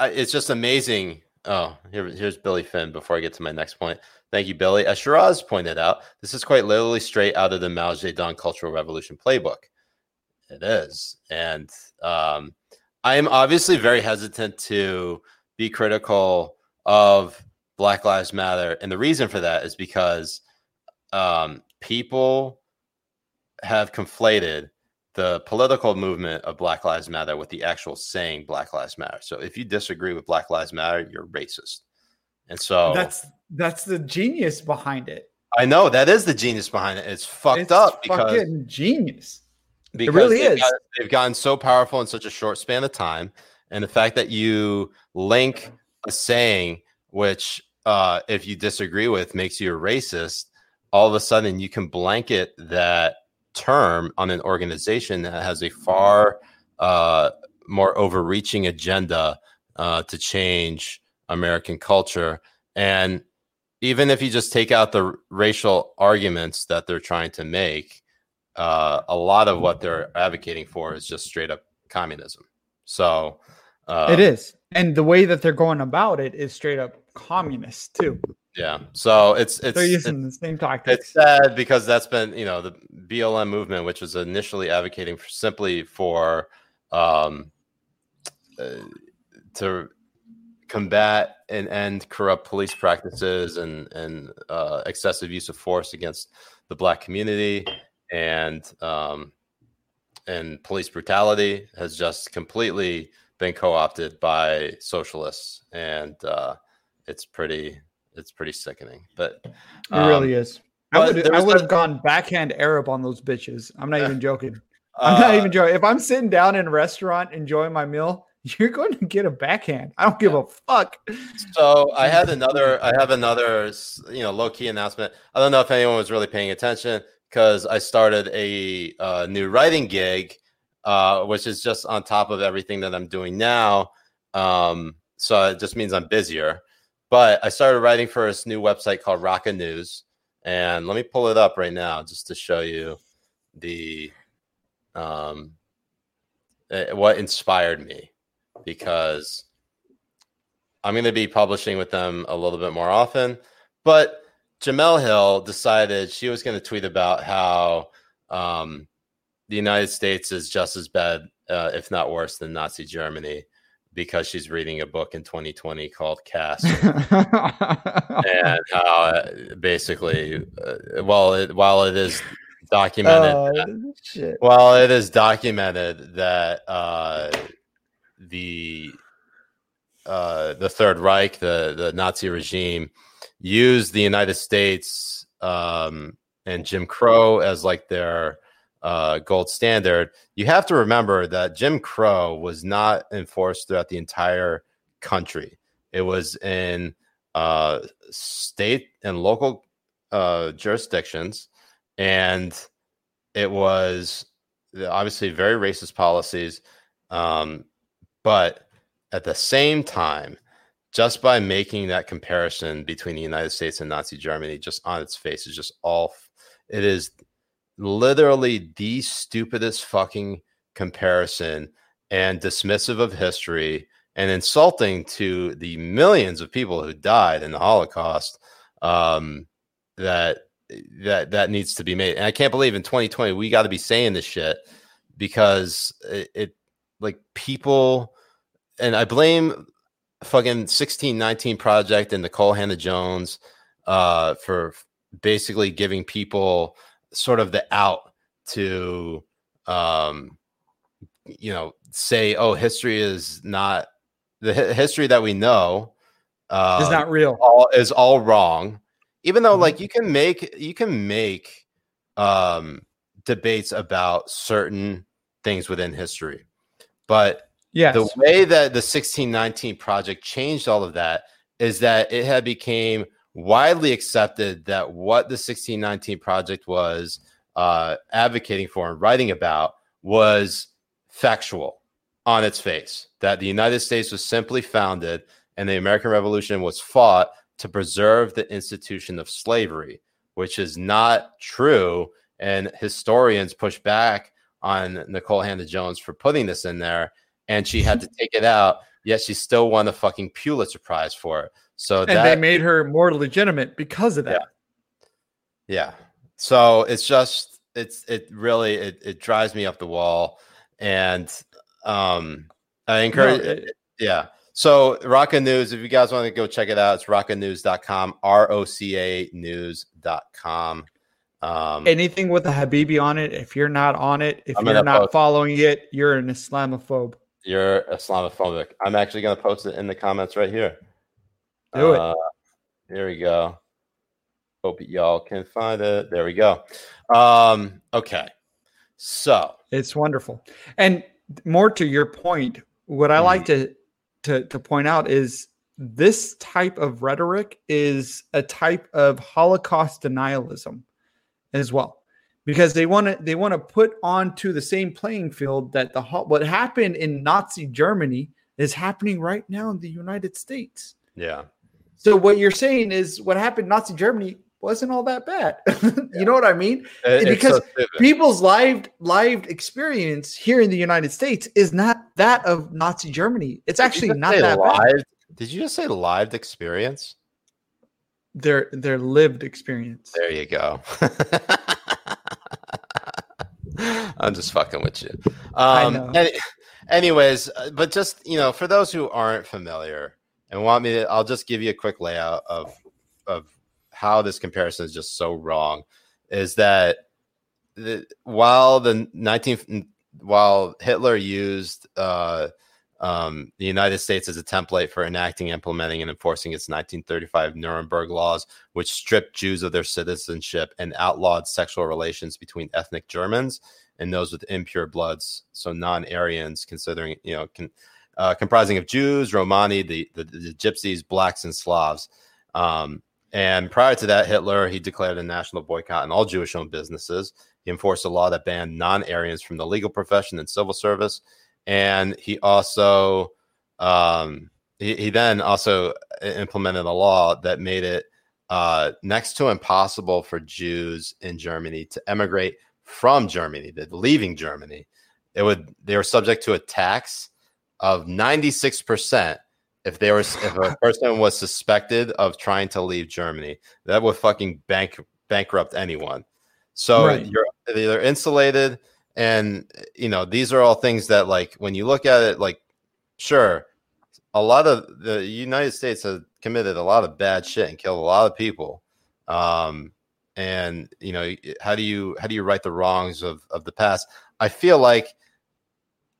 it's just amazing. Oh, here, here's Billy Finn before I get to my next point. Thank you, Billy. As Siraj pointed out, this is quite literally straight out of the Mao Zedong Cultural Revolution playbook. It is. And um, I am obviously very hesitant to be critical of Black Lives Matter. And the reason for that is because um, people have conflated the political movement of Black Lives Matter with the actual saying Black Lives Matter. So if you disagree with Black Lives Matter, you're racist. And so That's that's the genius behind it. I know that is the genius behind it. It's fucked It's up because, fucking genius. because really they've is. got- they've gotten so powerful in such a short span of time. And the fact that you link a saying, which uh, if you disagree with, makes you a racist, all of a sudden you can blanket that term on an organization that has a far uh, more overreaching agenda uh, to change American culture. And even if you just take out the racial arguments that they're trying to make, uh, a lot of what they're advocating for is just straight up communism. So uh, it is. And the way that they're going about it is straight up communist too. Yeah. So it's it's They're it's, using the same tactics. it's sad because that's been you know the BLM movement, which was initially advocating for simply for um, uh, to combat and end corrupt police practices and and uh, excessive use of force against the black community and um, and police brutality has just completely been co-opted by socialists and uh, it's pretty it's pretty sickening but It um, really is. I would I would a- have gone backhand Arab on those bitches. I'm not even joking. I'm not uh, even joking. If I'm sitting down in a restaurant enjoying my meal, you're going to get a backhand. I don't give a fuck. So I had another, I have another, you know, low key announcement. I don't know if anyone was really paying attention because I started a uh, new writing gig, uh, which is just on top of everything that I'm doing now. Um, so it just means I'm busier. But I started writing for this new website called Roca News, and let me pull it up right now just to show you the um, eh, what inspired me because I'm going to be publishing with them a little bit more often. But Jemele Hill decided she was going to tweet about how um, the United States is just as bad, uh, if not worse, than Nazi Germany because she's reading a book in 2020 called Caste, and how uh, basically, uh, well, it, while it is documented Uh, shit. well, it is documented that uh, the uh, the Third Reich, the the Nazi regime, used the United States um, and Jim Crow as like their uh, gold standard. You have to remember that Jim Crow was not enforced throughout the entire country. It was in uh, state and local uh, jurisdictions, and it was obviously very racist policies um, but at the same time just by making that comparison between the united states and nazi germany just on its face is just all it is literally the stupidest fucking comparison and dismissive of history and insulting to the millions of people who died in the holocaust um, that that that needs to be made. And I can't believe in 2020 we got to be saying this shit because it, it like people and I blame fucking 1619 project and Nikole Hannah Jones uh for basically giving people sort of the out to um you know say oh history is not the hi- history that we know uh, It's not real. all is all wrong even though Mhm. like you can make you can make um debates about certain things within history but yeah the way that the 1619 project changed all of that is that it had became widely accepted that what the 1619 project was uh, advocating for and writing about was factual on its face that the united states was simply founded and the american revolution was fought to preserve the institution of slavery which is not true and historians push back on nikole hannah jones for putting this in there and she had to take it out. Yet she still won the fucking Pulitzer Prize for it. So and that, they made her more legitimate because of that. yeah. So it's just it's it really it, it drives me up the wall, and um, I encourage. No, it- yeah. So Roca News, if you guys want to go check it out, it's rocanews.com, R O C A news.com. Um, Anything with a Habibi on it, if you're not on it, if I'm you're not post- following it, you're an Islamophobe. you're Islamophobic. I'm actually going to post it in the comments right here. Do it. Uh, There we go. Hope y'all can find it. There we go. Um, okay. So, It's wonderful. And more to your point, what I like Mm-hmm. to, to to point out is this type of rhetoric is a type of Holocaust denialism as well. Because they want to they want to put onto the same playing field that the what happened in Nazi Germany is happening right now in the United States. yeah. So what you're saying is what happened in Nazi Germany wasn't all that bad. you know what I mean? It- because so people's lived lived experience here in the United States is not that of Nazi Germany. It's actually not that bad. Did you just say lived experience? Their their lived experience. There you go. I'm just fucking with you. Um, anyways, uh, but just you know, for those who aren't familiar and want me to, I'll just give you a quick layout of of how this comparison is just so wrong. Is that the, while the 19th, while Hitler used uh, um, the United States as a template for enacting, implementing, and enforcing its 1935 Nuremberg laws, which stripped Jews of their citizenship and outlawed sexual relations between ethnic Germans and those with impure bloods, so non-Aryans, considering you know, con, uh, comprising of Jews, Romani, the, the the Gypsies, blacks, and Slavs. Um, and prior to that, Hitler he declared a national boycott on all Jewish-owned businesses. He enforced a law that banned non-Aryans from the legal profession and civil service, and he also um, he, he then also implemented a law that made it uh, next to impossible for Jews in Germany to emigrate from Germany, that leaving Germany, it would they were subject to a tax of 96% if they were if a person was suspected of trying to leave Germany. That would fucking bank bankrupt anyone. So Right. you're they're insulated and you know these are all things that like when you look at it like sure a lot of the United States has committed a lot of bad shit and killed a lot of people. Um, and you know, how do you how do you right the wrongs of of the past? I feel like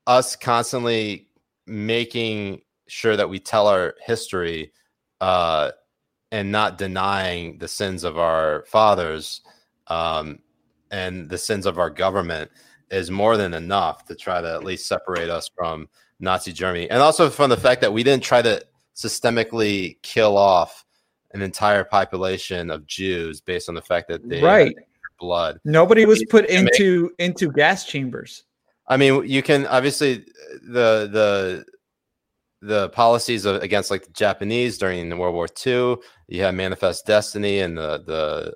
us constantly making sure that we tell our history uh, and not denying the sins of our fathers um, and the sins of our government is more than enough to try to at least separate us from Nazi Germany, and also from the fact that we didn't try to systemically kill off an entire population of Jews based on the fact that they had Right. blood. Nobody was put into into gas chambers. I mean, you can obviously the the the policies of, against like the Japanese during World War II. You have Manifest Destiny and the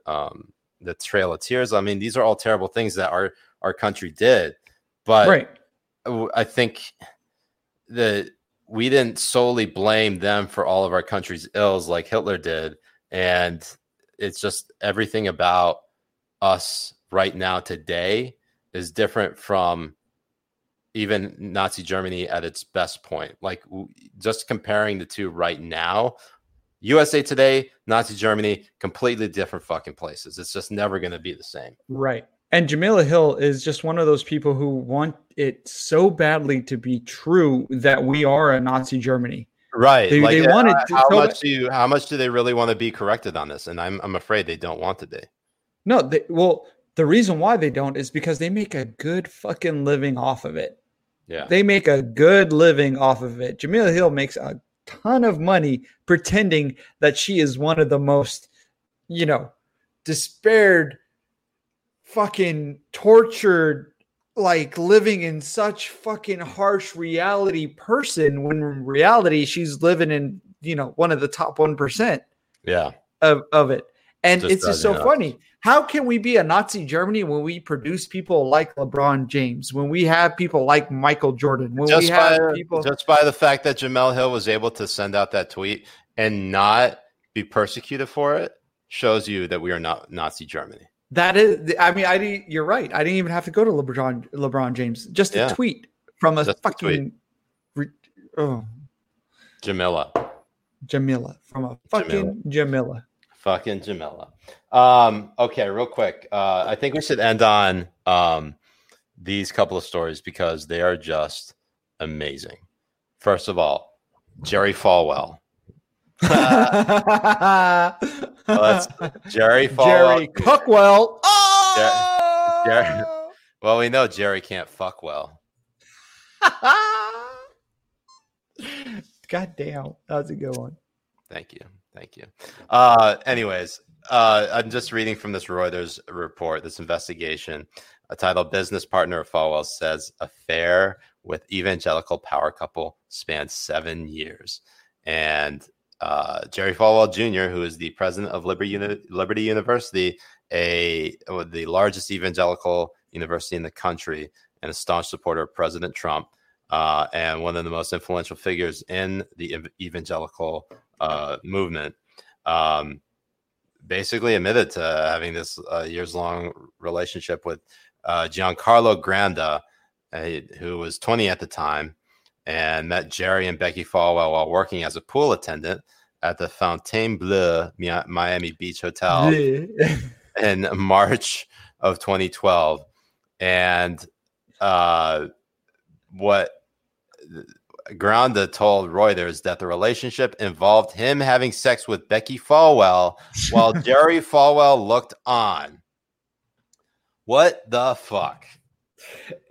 the um, the Trail of Tears. I mean, these are all terrible things that our our country did, but right. I think that we didn't solely blame them for all of our country's ills like Hitler did. And it's just everything about us right now today is different from even Nazi Germany at its best point. Like w- just comparing the two right now, USA Today, Nazi Germany, completely different fucking places. It's just never going to be the same. Right. And Jamila Hill is just one of those people who want it so badly to be true that we are a Nazi Germany. Right. They- like, they uh, wanted to- how so- much do you how much do they really want to be corrected on this? And I'm I'm afraid they don't want to be. No, they, well, the reason why they don't is because they make a good fucking living off of it. Yeah. They make a good living off of it. Jamila Hill makes a ton of money pretending that she is one of the most, you know, despaired, fucking tortured, like living in such fucking harsh reality person when in reality she's living in, you know, one of the top 1% yeah. of, of it. And Just it's just so nuts. funny. How can we be a Nazi Germany when we produce people like LeBron James, when we have people like Michael Jordan, when we Just by, have people just by the fact that Jemele Hill was able to send out that tweet and not be persecuted for it shows you that we are not Nazi Germany. that is I mean, I you're right. I didn't even have to go to LeBron LeBron James. Just a Yeah. tweet from a Just fucking oh Jamila. Jamila. From a fucking Jamila. Fucking Jamila. Um, okay, real quick. Uh, I think we should end on um, these couple of stories because they are just amazing. First of all, Jerry Falwell. Let's- Jerry Falwell. Jerry Cookwell. Oh! Jerry- Well, we know Jerry can't fuck well. God damn. That was a good one. Thank you. Thank you. Uh, anyways, uh, I'm just reading from this Reuters report, this investigation, a titled Business Partner of Falwell says affair with evangelical power couple spans seven years. And uh, Jerry Falwell Jr., who is the president of Liberty, Uni- Liberty University, a the largest evangelical university in the country, and a staunch supporter of President Trump, uh, and one of the most influential figures in the ev- evangelical uh, movement, um, basically admitted to having this uh, years long relationship with uh, Giancarlo Granda, uh, who was 20 at the time, and met Jerry and Becky Falwell while working as a pool attendant at the Fontainebleau Mi- Miami Beach Hotel in March of 2012. And uh, what Granda told Reuters that the relationship involved him having sex with Becky Falwell while Jerry Falwell looked on. What the fuck?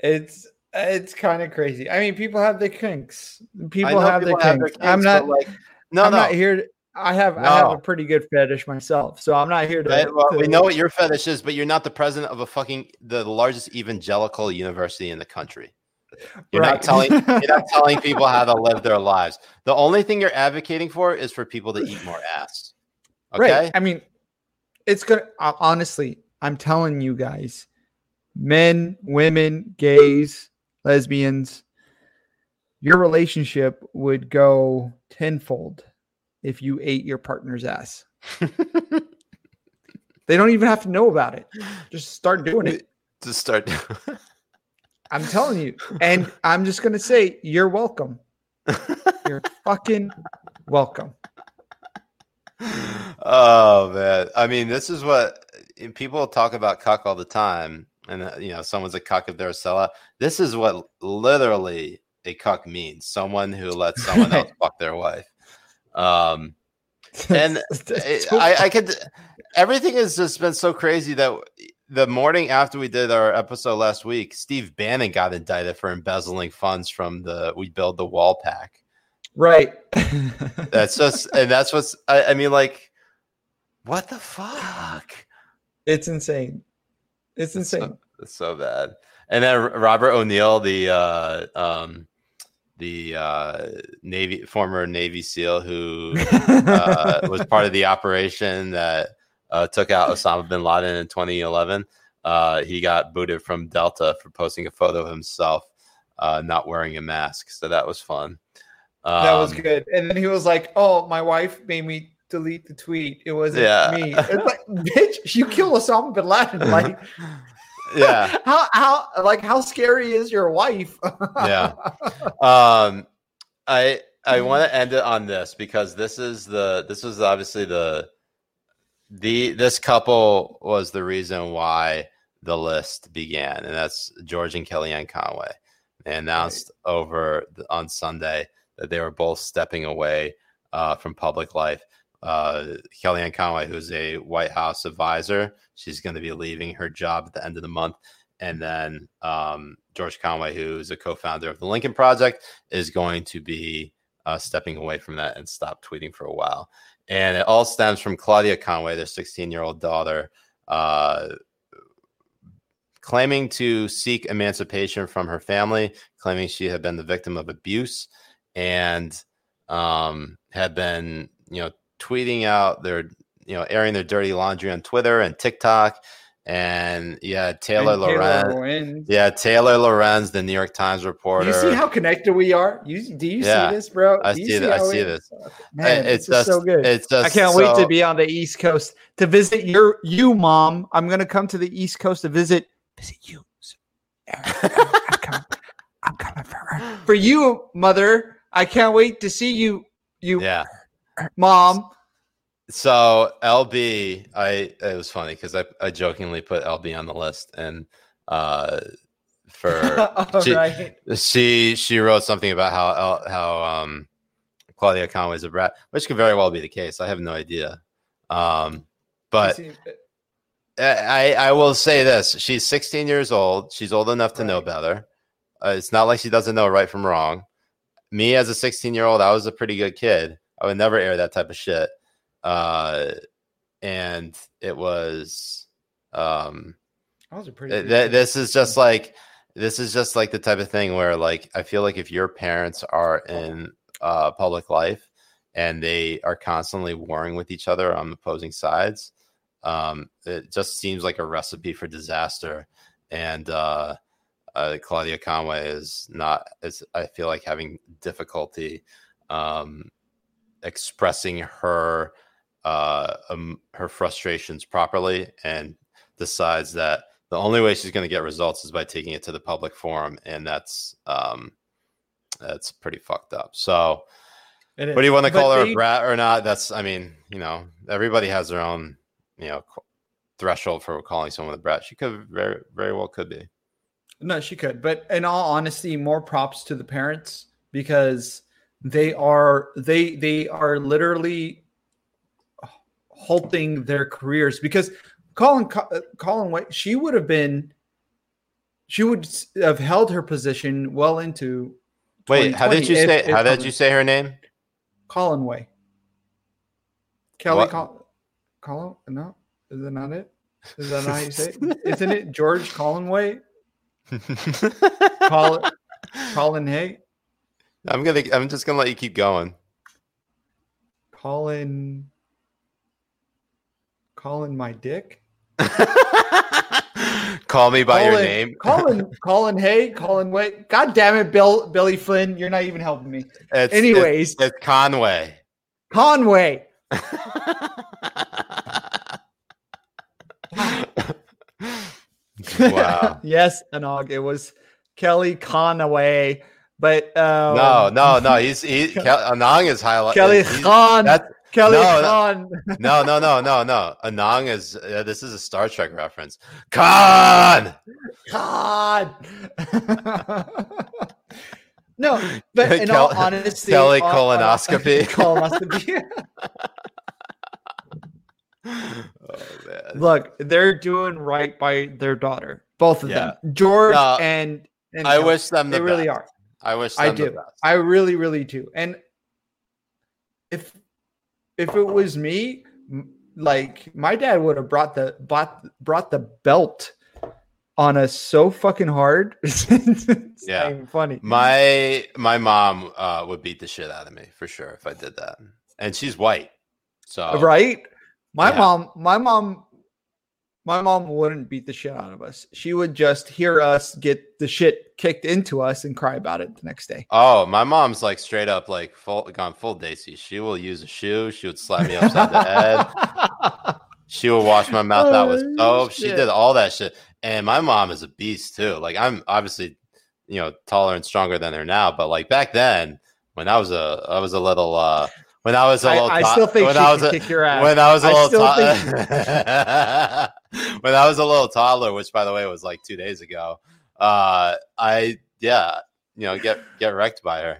it's it's kind of crazy. I mean, people have their kinks. People have their people kinks. have their I'm not. like no, I'm no. not here. To, I have. I have a pretty good fetish myself, so I'm not here to. Right? Well, we know what your fetish is, but you're not the president of a fucking the largest evangelical university in the country. You're Right. not telling you're not telling people how to live their lives. The only thing you're advocating for is for people to eat more ass. Okay. Right. I mean, it's gonna. Honestly, I'm telling you guys, men, women, gays, lesbians, your relationship would go tenfold if you ate your partner's ass. they don't even have to know about it. Just start doing it. Just start. I'm telling you. And I'm just gonna say, you're welcome. You're fucking welcome. oh man, I mean, this is what people talk about cuck all the time, and uh, you know, someone's a cuck if they're a sellout. This is what literally a cuck means: someone who lets someone else fuck their wife. Um, and That's I, so I, I could. Everything has just been so crazy that the morning after we did our episode last week, Steve Bannon got indicted for embezzling funds from the We Build the Wall pack. right. That's just, and that's what's. I, I mean, like, what the fuck? it's insane. It's It's so- insane. It's so bad. And then Robert O'Neill, the uh, um, the uh, Navy former Navy SEAL who uh, was part of the operation that uh, took out Osama bin Laden in 2011. Uh, he got booted from Delta for posting a photo of himself uh, not wearing a mask. So that was fun. that was Um, good. And then he was like, "Oh, my wife made me delete the tweet. It wasn't Yeah. me." It's like, bitch, you kill Osama bin Laden. Like, yeah. how how like how scary is your wife? Yeah. um i I want to end it on this because this is the this was obviously the the this couple was the reason why the list began, and that's George and Kellyanne Conway. They announced over the, on Sunday that they were both stepping away uh, from public life. Uh, Kellyanne Conway, who's a White House advisor, she's going to be leaving her job at the end of the month. And then um, George Conway, who's a co-founder of the Lincoln Project, is going to be uh, stepping away from that and stop tweeting for a while. And it all stems from Claudia Conway, their 16-year-old daughter, uh, claiming to seek emancipation from her family, claiming she had been the victim of abuse and um, had been, you know, tweeting out their, you know, airing their dirty laundry on Twitter and TikTok. And yeah, Taylor And Taylor Lorenz. Lorenz. Yeah, Taylor Lorenz, the New York Times reporter. You see how connected we are? You do you Yeah, see this, bro? I Do you see that- I see we- this. Man, it's it's just so good. It's just I can't wait to be on the East Coast to visit your you, mom. I'm gonna come to the East Coast to visit visit you. I'm coming, I'm coming for for you, mother. I can't wait to see you, you, Yeah. mom. So LB, I it was funny because I, I jokingly put LB on the list and uh for she, right. she she wrote something about how how um Claudia Conway's a brat, which could very well be the case. I have no idea. Um but I I will say this: she's 16 years old. She's old enough to know better. Uh, it's not like she doesn't know right from wrong. Me as a 16 year old, I was a pretty good kid. I would never air that type of shit. Uh, and it was um, that was a pretty. th- th- this is just like this is just like the type of thing where like I feel like if your parents are in uh, public life and they are constantly warring with each other on opposing sides, um, it just seems like a recipe for disaster. And uh, uh, Claudia Conway is not is I feel like having difficulty um, expressing her uh, um, her frustrations properly and decides that the only way she's going to get results is by taking it to the public forum, and that's um, that's pretty fucked up. So, It what do you want to call her they- a brat or not? That's, I mean, you know, everybody has their own, you know, threshold for calling someone a brat. She could very, very well could be. No, she could. But in all honesty, more props to the parents because they are they they are literally halting their careers because Colin uh, Colin White she would have been she would have held her position well into Wait, how did you if- say? if how did you say her name? Colin Way? Kelly? Col- Colin? No, is that not it? Is that not how you say it? Isn't it George Colin Way? Colin Colin Hay? I'm gonna. I'm just gonna let you keep going. Colin Colin my dick? Call me by your Colin- name. Colin Colin Hay, Colin Wait. God damn it, Bill Billy Flynn, you're not even helping me. It's, Anyways. it's, it's Conway. Conway. wow. yes, Anog. It was Kelly Conway. But um, No, no, no. He's he. Kel- Anang is highlight. Kelly Khan. That's Kelly no, no. Khan. no, no, no, no, no. Anang is. Uh, this is a Star Trek reference. Khan. God. no, but in Kel- all honesty, Kelly uh, colonoscopy. colonoscopy. Oh man. Look, they're doing right by their daughter, both of Yeah. them, George No, and. and I Kelly. wish them the they really are. I wish I do. best. I really, really do. And if if it was me, like my dad would have brought the bought brought the belt on us so fucking hard. Yeah. funny. My my mom uh, would beat the shit out of me for sure if I did that, and she's white, so right? My Yeah. mom, my mom, my mom wouldn't beat the shit out of us. She would just hear us get the shit kicked into us and cry about it the next day. Oh, my mom's like straight up like full gone full Daisy. She will use a shoe. She would slap me upside the head. She would wash my mouth out with Oh, soap. She did all that shit. And my mom is a beast too. Like I'm obviously, you know, taller and stronger than her now, but like back then, when I was a I was a little uh when I was a I- little I to- still think when she I was a, kick your ass. when I was a I little to- when I was a little toddler, which by the way was like two days ago. Uh, I yeah, you know, get get wrecked by her.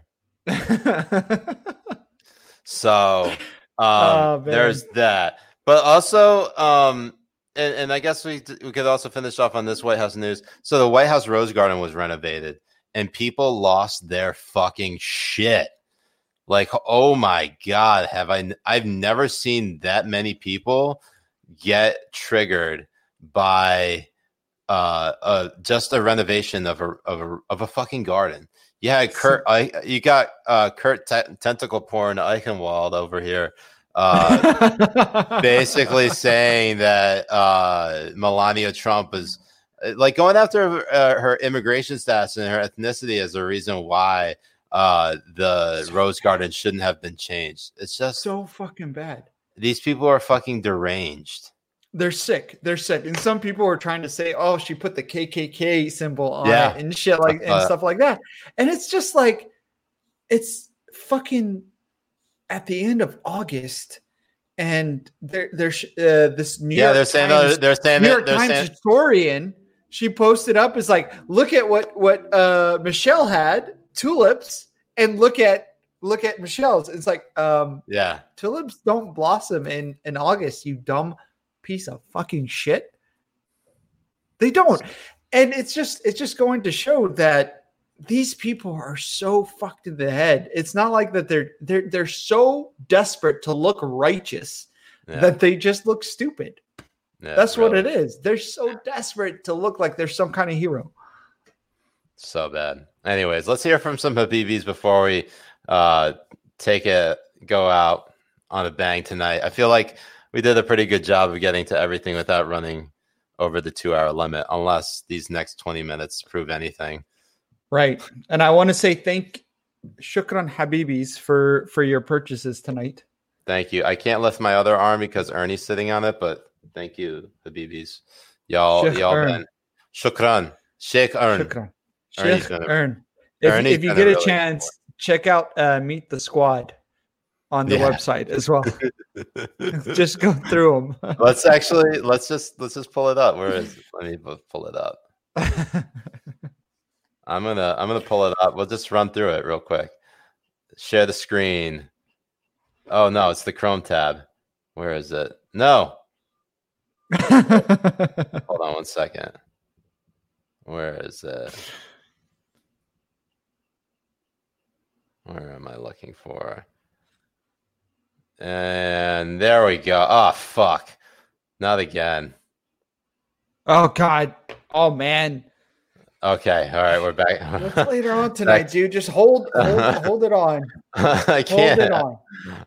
So um, Oh, there's that. But also, um, and, and I guess we we could also finish off on this White House news. So the White House Rose Garden was renovated, and people lost their fucking shit. Like, oh my god, have I? I've never seen that many people get triggered by uh, uh just a renovation of a of a of a fucking garden. Yeah, Kurt, I you got uh Kurt Te- Tentacle Porn Eichenwald over here. Uh, basically saying that uh, Melania Trump is uh, like going after uh, her immigration status and her ethnicity as a reason why uh, the Rose Garden shouldn't have been changed. It's just so fucking bad. these people are fucking deranged. They're sick. They're sick. And some people were trying to say, "Oh, she put the KKK symbol on Yeah. it and shit like and Uh, stuff like that." And it's just like it's fucking at the end of August and there there's uh, this New yeah, York they're saying Times, they're saying New York they're Times saying historian she posted up is like, "Look at what what uh Michelle had, tulips, and look at look at Michelle's." It's like um yeah. tulips don't blossom in in August, you dumb piece of fucking shit. They don't. And it's just it's just going to show that these people are so fucked in the head. It's not like that they're they're they're so desperate to look righteous Yeah, that they just look stupid. yeah, That's what it is. They're so desperate to look like they're some kind of hero. So bad. Anyways, let's hear from some Habibis before we uh, take a go out on a bang tonight. I feel like we did a pretty good job of getting to everything without running over the two hour limit, unless these next 20 minutes prove anything. Right. And I want to say thank Shukran Habibis for for your purchases tonight. Thank you. I can't lift my other arm because Ernie's sitting on it, but thank you, Habibis. Y'all, Sheikh y'all Ern. been shukran. Sheikh Ern. Shukran. Sheikh a- Ern. If, if you get a really chance, check out uh, Meet the Squad on the Yeah. website as well. just go through them. let's actually let's just let's just pull it up. Where is it? Let me pull it up. I'm gonna I'm gonna pull it up. We'll just run through it real quick. Share the screen. Oh no, it's the Chrome tab. Where is it? No. Hold on one second. Where is it? Where am I looking for? And there we go. Oh fuck. Not again. oh God. Oh man. Okay, all right, we're back. What's later on tonight, dude? Just hold hold, hold it on. I Hold it can't. on.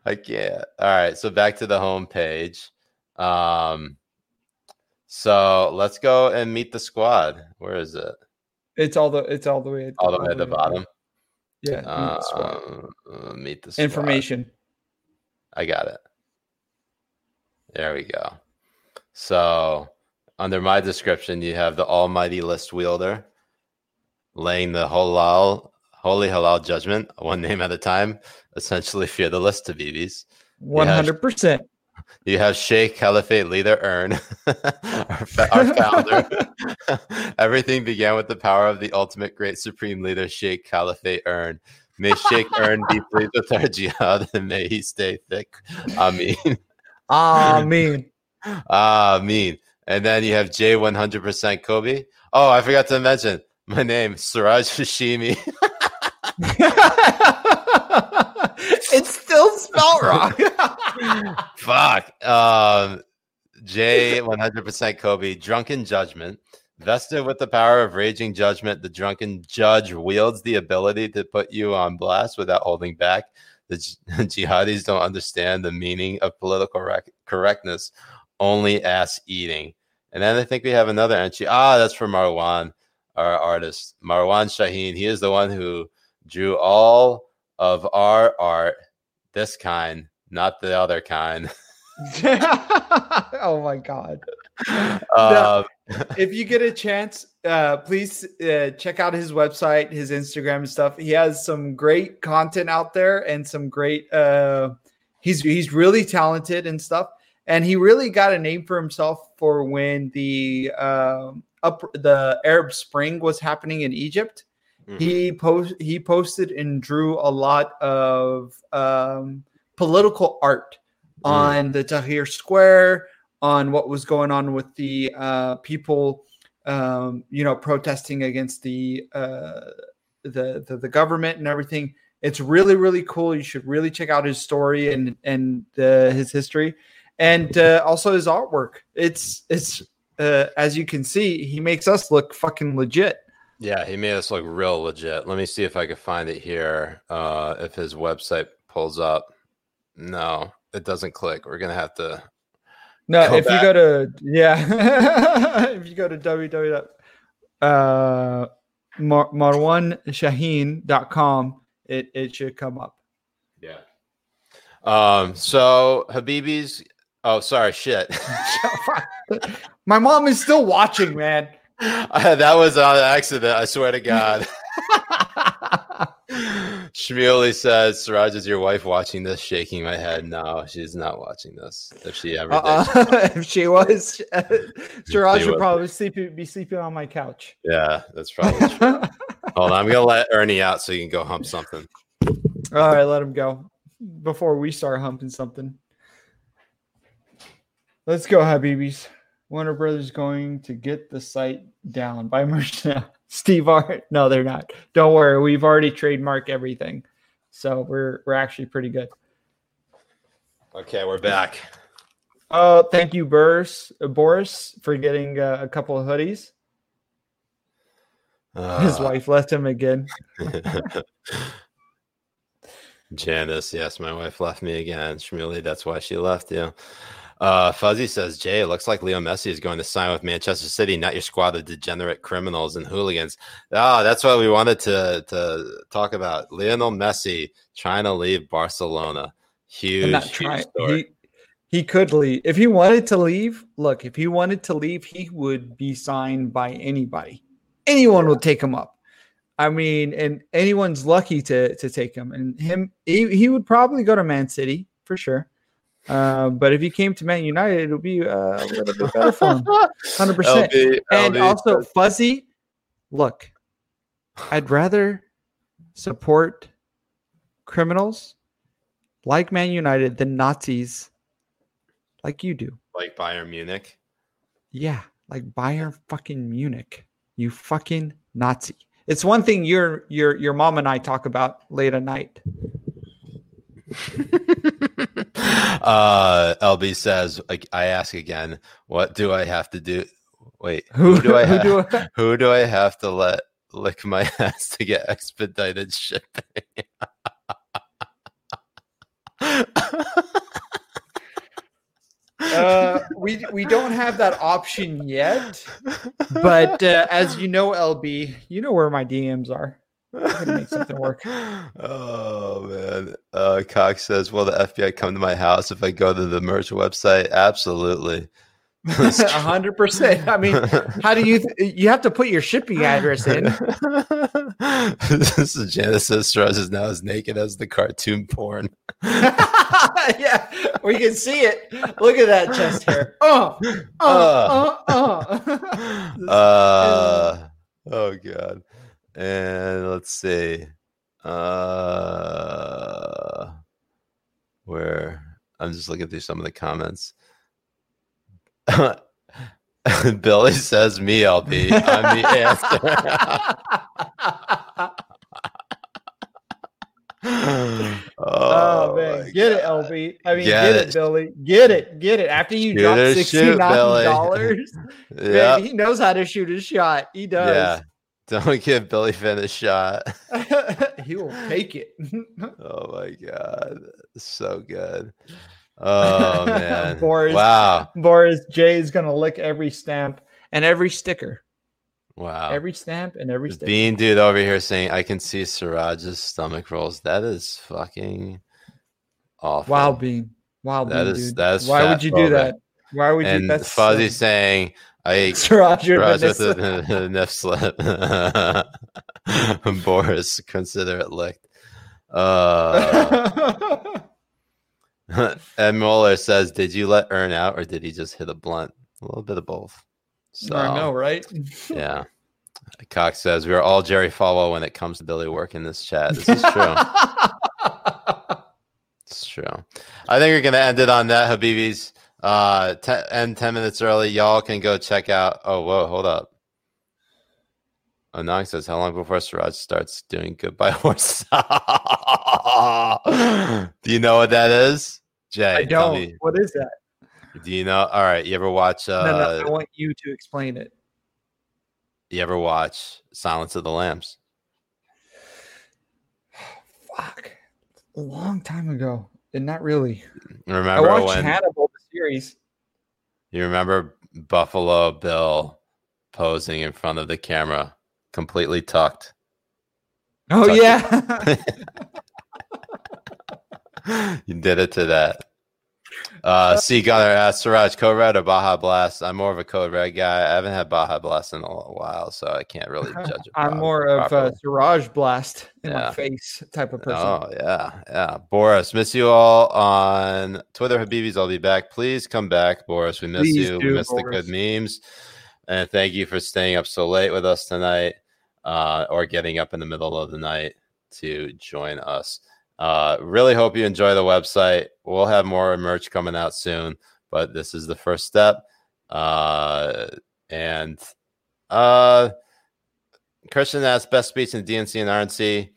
I can't. All right, so back to the home page. Um, so let's go and meet the squad. Where is it? It's all the it's all the way at All the way at the bottom. Yeah. Uh, meet the squad. Information. I got it. There we go. So under my description, you have the almighty list wielder laying the halal, holy halal judgment, one name at a time. Essentially, fear the list to BBs. One hundred percent. You have Sheikh Caliphate leader Earn, our, fa- our founder. Everything began with the power of the ultimate great supreme leader, Sheikh Caliphate Earn. May Sheikh Earn be pleased with our jihad and may he stay thick. Amin. Ah, mean. Amin. And then you have J100% Kobe. Oh, I forgot to mention my name, Suraj Hashimi. it's still spelled wrong. Fuck. Um, J 100% Kobe, drunken judgment. Vested with the power of raging judgment, the drunken judge wields the ability to put you on blast without holding back. The jihadis don't understand the meaning of political rec- correctness, only ass eating. And then I think we have another entry. Ah, that's for Marwan, our artist. Marwan Shaheen. He is the one who drew all of our art, this kind, not the other kind. oh my god. Um, if you get a chance, uh, please uh, check out his website, his Instagram and stuff. He has some great content out there and some great. Uh, he's he's really talented and stuff, and he really got a name for himself for when the um, up the Arab Spring was happening in Egypt. mhm. He post he posted and drew a lot of um, political art Mm. on the Tahrir Square, on what was going on with the uh, people, um, you know, protesting against the, uh, the the the government and everything. It's really really cool. You should really check out his story and and uh, his history, and uh, also his artwork. It's it's uh, as you can see, he makes us look fucking legit. Yeah, he made us look real legit. Let me see if I can find it here. Uh, if his website pulls up. No, it doesn't click. We're gonna have to. No, Go if back. you go to yeah, if you go to www. Uh, Mar- marwanshaheen.com, it it should come up. Yeah. Um. So Habibi's. Oh, sorry. Shit. My mom is still watching, man. that was an accident. I swear to God. Shmuley says, Siraj, is your wife watching this? Shaking my head. No, she's not watching this. If she ever did. Uh-uh. if she was, uh, Siraj She would was. probably sleep, be sleeping on my couch. Yeah, that's probably true. Hold on. I'm going to let Ernie out so you can go hump something. All right, let him go before we start humping something. Let's go, Habibis. Warner Brothers going to get the site down by merch now. Steve Art. No, they're not. Don't worry. We've already trademarked everything. So we're we're actually pretty good. Okay, we're back. Oh, thank you, Boris, uh, Boris, for getting uh, a couple of hoodies. His Uh, wife left him again. Janice, yes, my wife left me again. Shmuley, that's why she left you. Uh, Fuzzy says, Jay, it looks like Leo Messi is going to sign with Manchester City, not your squad of degenerate criminals and hooligans. Ah, that's what we wanted to, to talk about. Lionel Messi trying to leave Barcelona. Huge, not huge story. He, he could leave if he wanted to leave. Look, if he wanted to leave, he would be signed by anybody. Anyone would take him up. I mean, and anyone's lucky to to take him. And him, he, he would probably go to Man City for sure. Uh, but if he came to Man United, it would be uh, a little bit better for him. Hundred percent. LB, And LB also, Fuzzy, look, I'd rather support criminals like Man United than Nazis like you do. like Bayern Munich. Yeah, like Bayern fucking Munich. You fucking Nazi. It's one thing your your your mom and I talk about late at night. uh, LB says, like, I ask again, what do I have to do? Wait, Who- who, do I who have? do Who, do I have to let lick my ass to get expedited shipping? Uh, we we don't have that option yet, but uh, as you know, LB, you know where my DMs are. I can make something work. Oh man. Uh Cox says, Will the FBI come to my house if I go to the merch website? Absolutely. A hundred percent. I mean, how do you? Th- you have to put your shipping address in. this is Genesis Strauss is now as naked as the cartoon porn. yeah, we can see it. Look at that chest hair. Oh, oh, oh, oh. uh, uh, uh. uh oh god. And let's see. Uh where I'm just looking through some of the comments. Billy says me, LB. I'm the answer. Oh, my man, get it. LB. I mean, Get get, it. it. Billy. Get it, get it. After you Shoot drop sixty nine dollars, Yeah, he knows how to shoot his shot. He does. Don't give Billy Finn a shot. he will take it. Oh my god, so good. Oh man, Boris. wow, Boris J is gonna lick every stamp and every sticker, wow. every stamp and every sticker. Bean dude over here saying, "I can see Siraj's stomach rolls." That is fucking awful. Wow, Bean. Wild That dude, is- that is Why would you do that? Why would you? and That's Fuzzy so- saying, "I Siraj, you're Raj with the slip." Boris, consider it licked. Uh, and Mueller says, "Did you let Earn out, or did he just hit a blunt? A little bit of both." So, I know, right? yeah. Cox says, "We are all Jerry Falwell when it comes to Billy work in this chat." This is true. It's true. I think we're gonna end it on that, Habibis. Uh, te- end ten minutes early. Y'all can go check out. Oh, whoa, hold up. Anong says, "How long before Siraj starts doing goodbye horse?" Do you know what that is, Jay? I don't. me. What is that? Do you know? All right. You ever watch? Uh, no, no, I want you to explain it. You ever watch Silence of the Lambs? Fuck. A long time ago. And not really. I Remember watched when Hannibal series. you remember Buffalo Bill posing in front of the camera, completely tucked? Oh Tuck- yeah. you did it to that. Uh, C Gunner asked Siraj Code Red or Baja Blast. I'm more of a Code Red guy. I haven't had Baja Blast in a while, so I can't really judge it. I'm more of uh, properly. Siraj Blast in Yeah. my face type of person. Oh yeah, yeah. Boris, miss you all on Twitter, Habibis. I'll be back. Please come back, Boris. We miss Please you. do, we miss the good memes, and thank you for staying up so late with us tonight, uh, or getting up in the middle of the night to join us. Uh, really hope you enjoy the website. We'll have more merch coming out soon, but this is the first step. Uh, and uh, Christian asked best speech in DNC and RNC.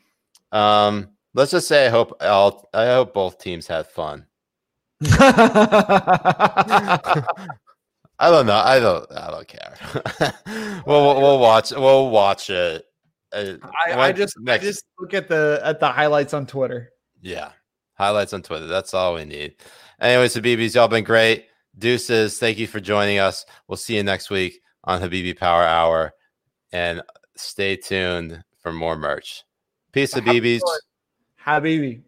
Um, let's just say I hope all I hope both teams had fun. I don't know. I don't. I don't care. we'll, we'll we'll watch. We'll watch it. Uh, I, I just next- I just look at the at the highlights on Twitter. yeah highlights on Twitter. That's all we need. Anyways, Habibis, y'all been great. Deuces, thank you for joining us. We'll see you next week on Habibi Power Hour, and stay tuned for more merch. Peace, Habibis. Habibi.